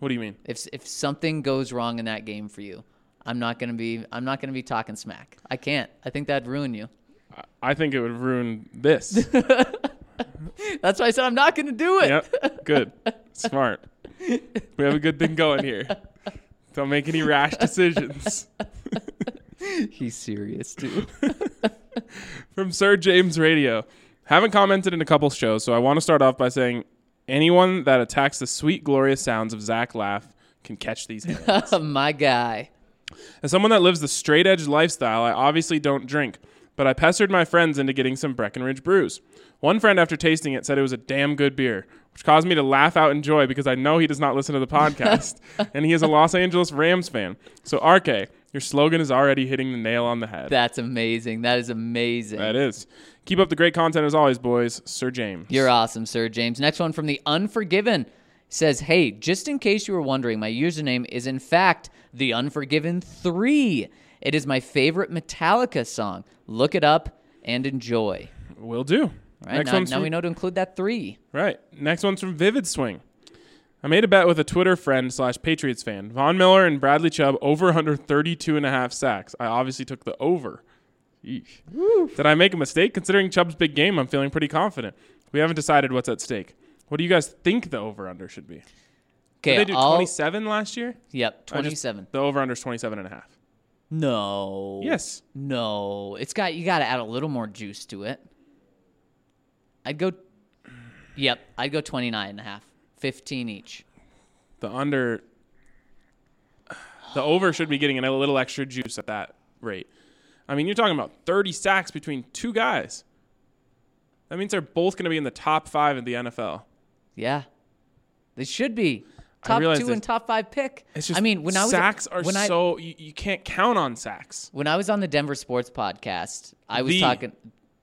What do you mean? If if something goes wrong in that game for you, I'm not going to be I'm not going to be talking smack. I can't. I think that'd ruin you. I think it would ruin this. <laughs> <laughs> That's why I said I'm not going to do it. yep, good, <laughs> smart. We have a good thing going here. Don't make any rash decisions. <laughs> He's serious too. from Sir James Radio. Haven't commented in a couple shows, so I want to start off by saying anyone that attacks the sweet, glorious sounds of Zach Laugh can catch these hands. My guy. As someone that lives the straight edge lifestyle, I obviously don't drink, but I pestered my friends into getting some Breckenridge brews. One friend, after tasting it, said it was a damn good beer, which caused me to laugh out in joy because I know he does not listen to the podcast, <laughs> and he is a Los Angeles Rams fan. So, RK, your slogan is already hitting the nail on the head. That's amazing. That is amazing. that is. Keep up the great content as always, boys. Sir James. You're awesome, Sir James. Next one from the Unforgiven says, "Hey, just in case you were wondering, my username is in fact the Unforgiven 3. It is my favorite Metallica song. Look it up and enjoy." Will do. Right? Next now, one's now from, we know to include that 3. Right. Next one's from Vivid Swing. I made a bet with a Twitter friend slash Patriots fan. Von Miller and Bradley Chubb over 132 and a half sacks. I obviously took the over. Yeesh. Did I make a mistake? Considering Chubb's big game, I'm feeling pretty confident. We haven't decided what's at stake. What do you guys think the over under should be? Did Okay, they do I'll- 27 last year? Yep, I just- 27. the over under is 27 and a half. No. Yes. No. It's got you got to add a little more juice to it. I'd go Yep, I'd go 29 and a half. 15 each. The under the over should be getting a little extra juice at that rate. I mean, you're talking about 30 sacks between two guys. That means they're both going to be in the top 5 in the NFL. Yeah. They should be. I Top 2 this- and top 5 pick. It's just I mean, when I was sacks are when I, so you, you can't count on sacks. when I was on the Denver Sports podcast, I was The. talking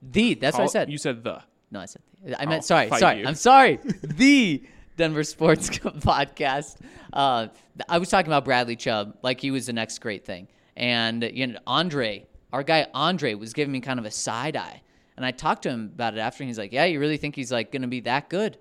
the that's what I said. You said the. No, I said the. I meant sorry, sorry. you. I'm sorry. <laughs> the Denver Sports <laughs> Podcast. Uh, I was talking about Bradley Chubb like he was the next great thing, and you know Andre, our guy Andre, was giving me kind of a side eye, and I talked to him about it after, and he's like, "Yeah, you really think he's like going to be that good?"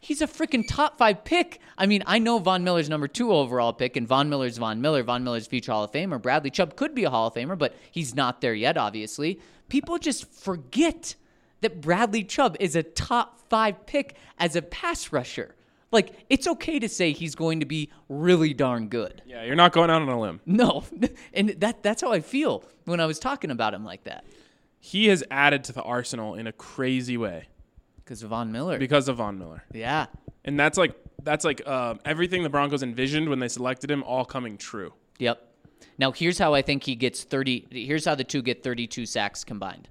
And I'm like. He's a freaking top five pick. I mean, I know Von Miller's number two overall pick, and Von Miller's Von Miller. Von Miller's future Hall of Famer. Bradley Chubb could be a Hall of Famer, but he's not there yet, obviously. People just forget that Bradley Chubb is a top five pick as a pass rusher. Like, it's okay to say he's going to be really darn good. Yeah, you're not going out on a limb. No, <laughs> and that that's how I feel when I was talking about him like that. He has added to the arsenal in a crazy way Because of Von Miller. because of Von Miller. yeah. And that's like that's like um, everything the Broncos envisioned when they selected him all coming true. Yep. Now here's how I think he gets 30 here's how the two get 32 sacks combined.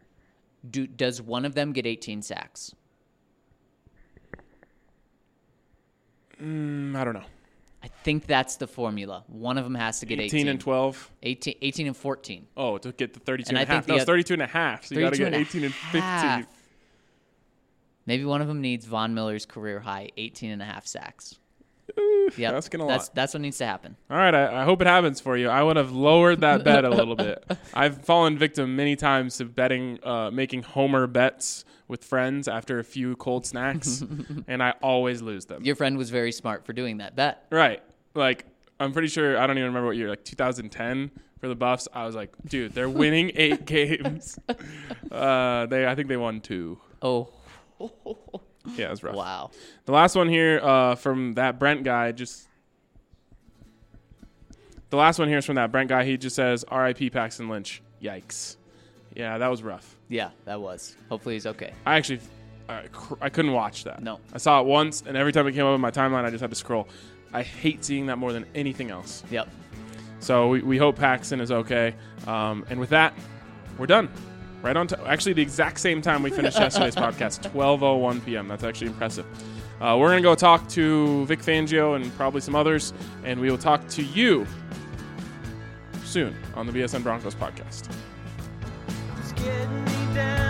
Do does one of them get 18 sacks? Mm, I don't know. I think that's the formula. One of them has to get 18. 18 and 12. 18, 18 and 14. Oh, to get the 32 And and, I a half. think No, the it's oth- 32 and a half. So you got to 32 get and 18 and 15. Maybe one of them needs Von Miller's career high 18 and a half sacks. Yeah, asking a that's lot. that's what needs to happen. All right, I, I hope it happens for you. I would have lowered that <laughs> bet a little bit. I've fallen victim many times to betting, uh, making homer bets with friends after a few cold snacks, <laughs> and I always lose them. Your friend was very smart for doing that bet. Right. Like, I'm pretty sure, I don't even remember what year, like 2010 for the Buffs. I was like, dude, they're winning eight <laughs> games. Uh, they, I think they won two. Oh, Yeah, it was rough. wow. The last one here uh, from that Brent guy just. The last one here is from that Brent guy. He just says, "R.I.P. Paxton Lynch." Yikes. Yeah, that was rough. Yeah, that was. Hopefully he's okay. I actually, I, cr- I couldn't watch that. No. I saw it once, and every time it came up in my timeline, I just had to scroll. I hate seeing that more than anything else. Yep. So we, we hope Paxton is okay. Um, and with that, we're done. Right on. To, actually, the exact same time we finished yesterday's <laughs> podcast, 12:01 p.m. That's actually impressive. Uh, we're gonna go talk to Vic Fangio and probably some others, and we will talk to you soon on the BSN Broncos podcast. It's getting me down,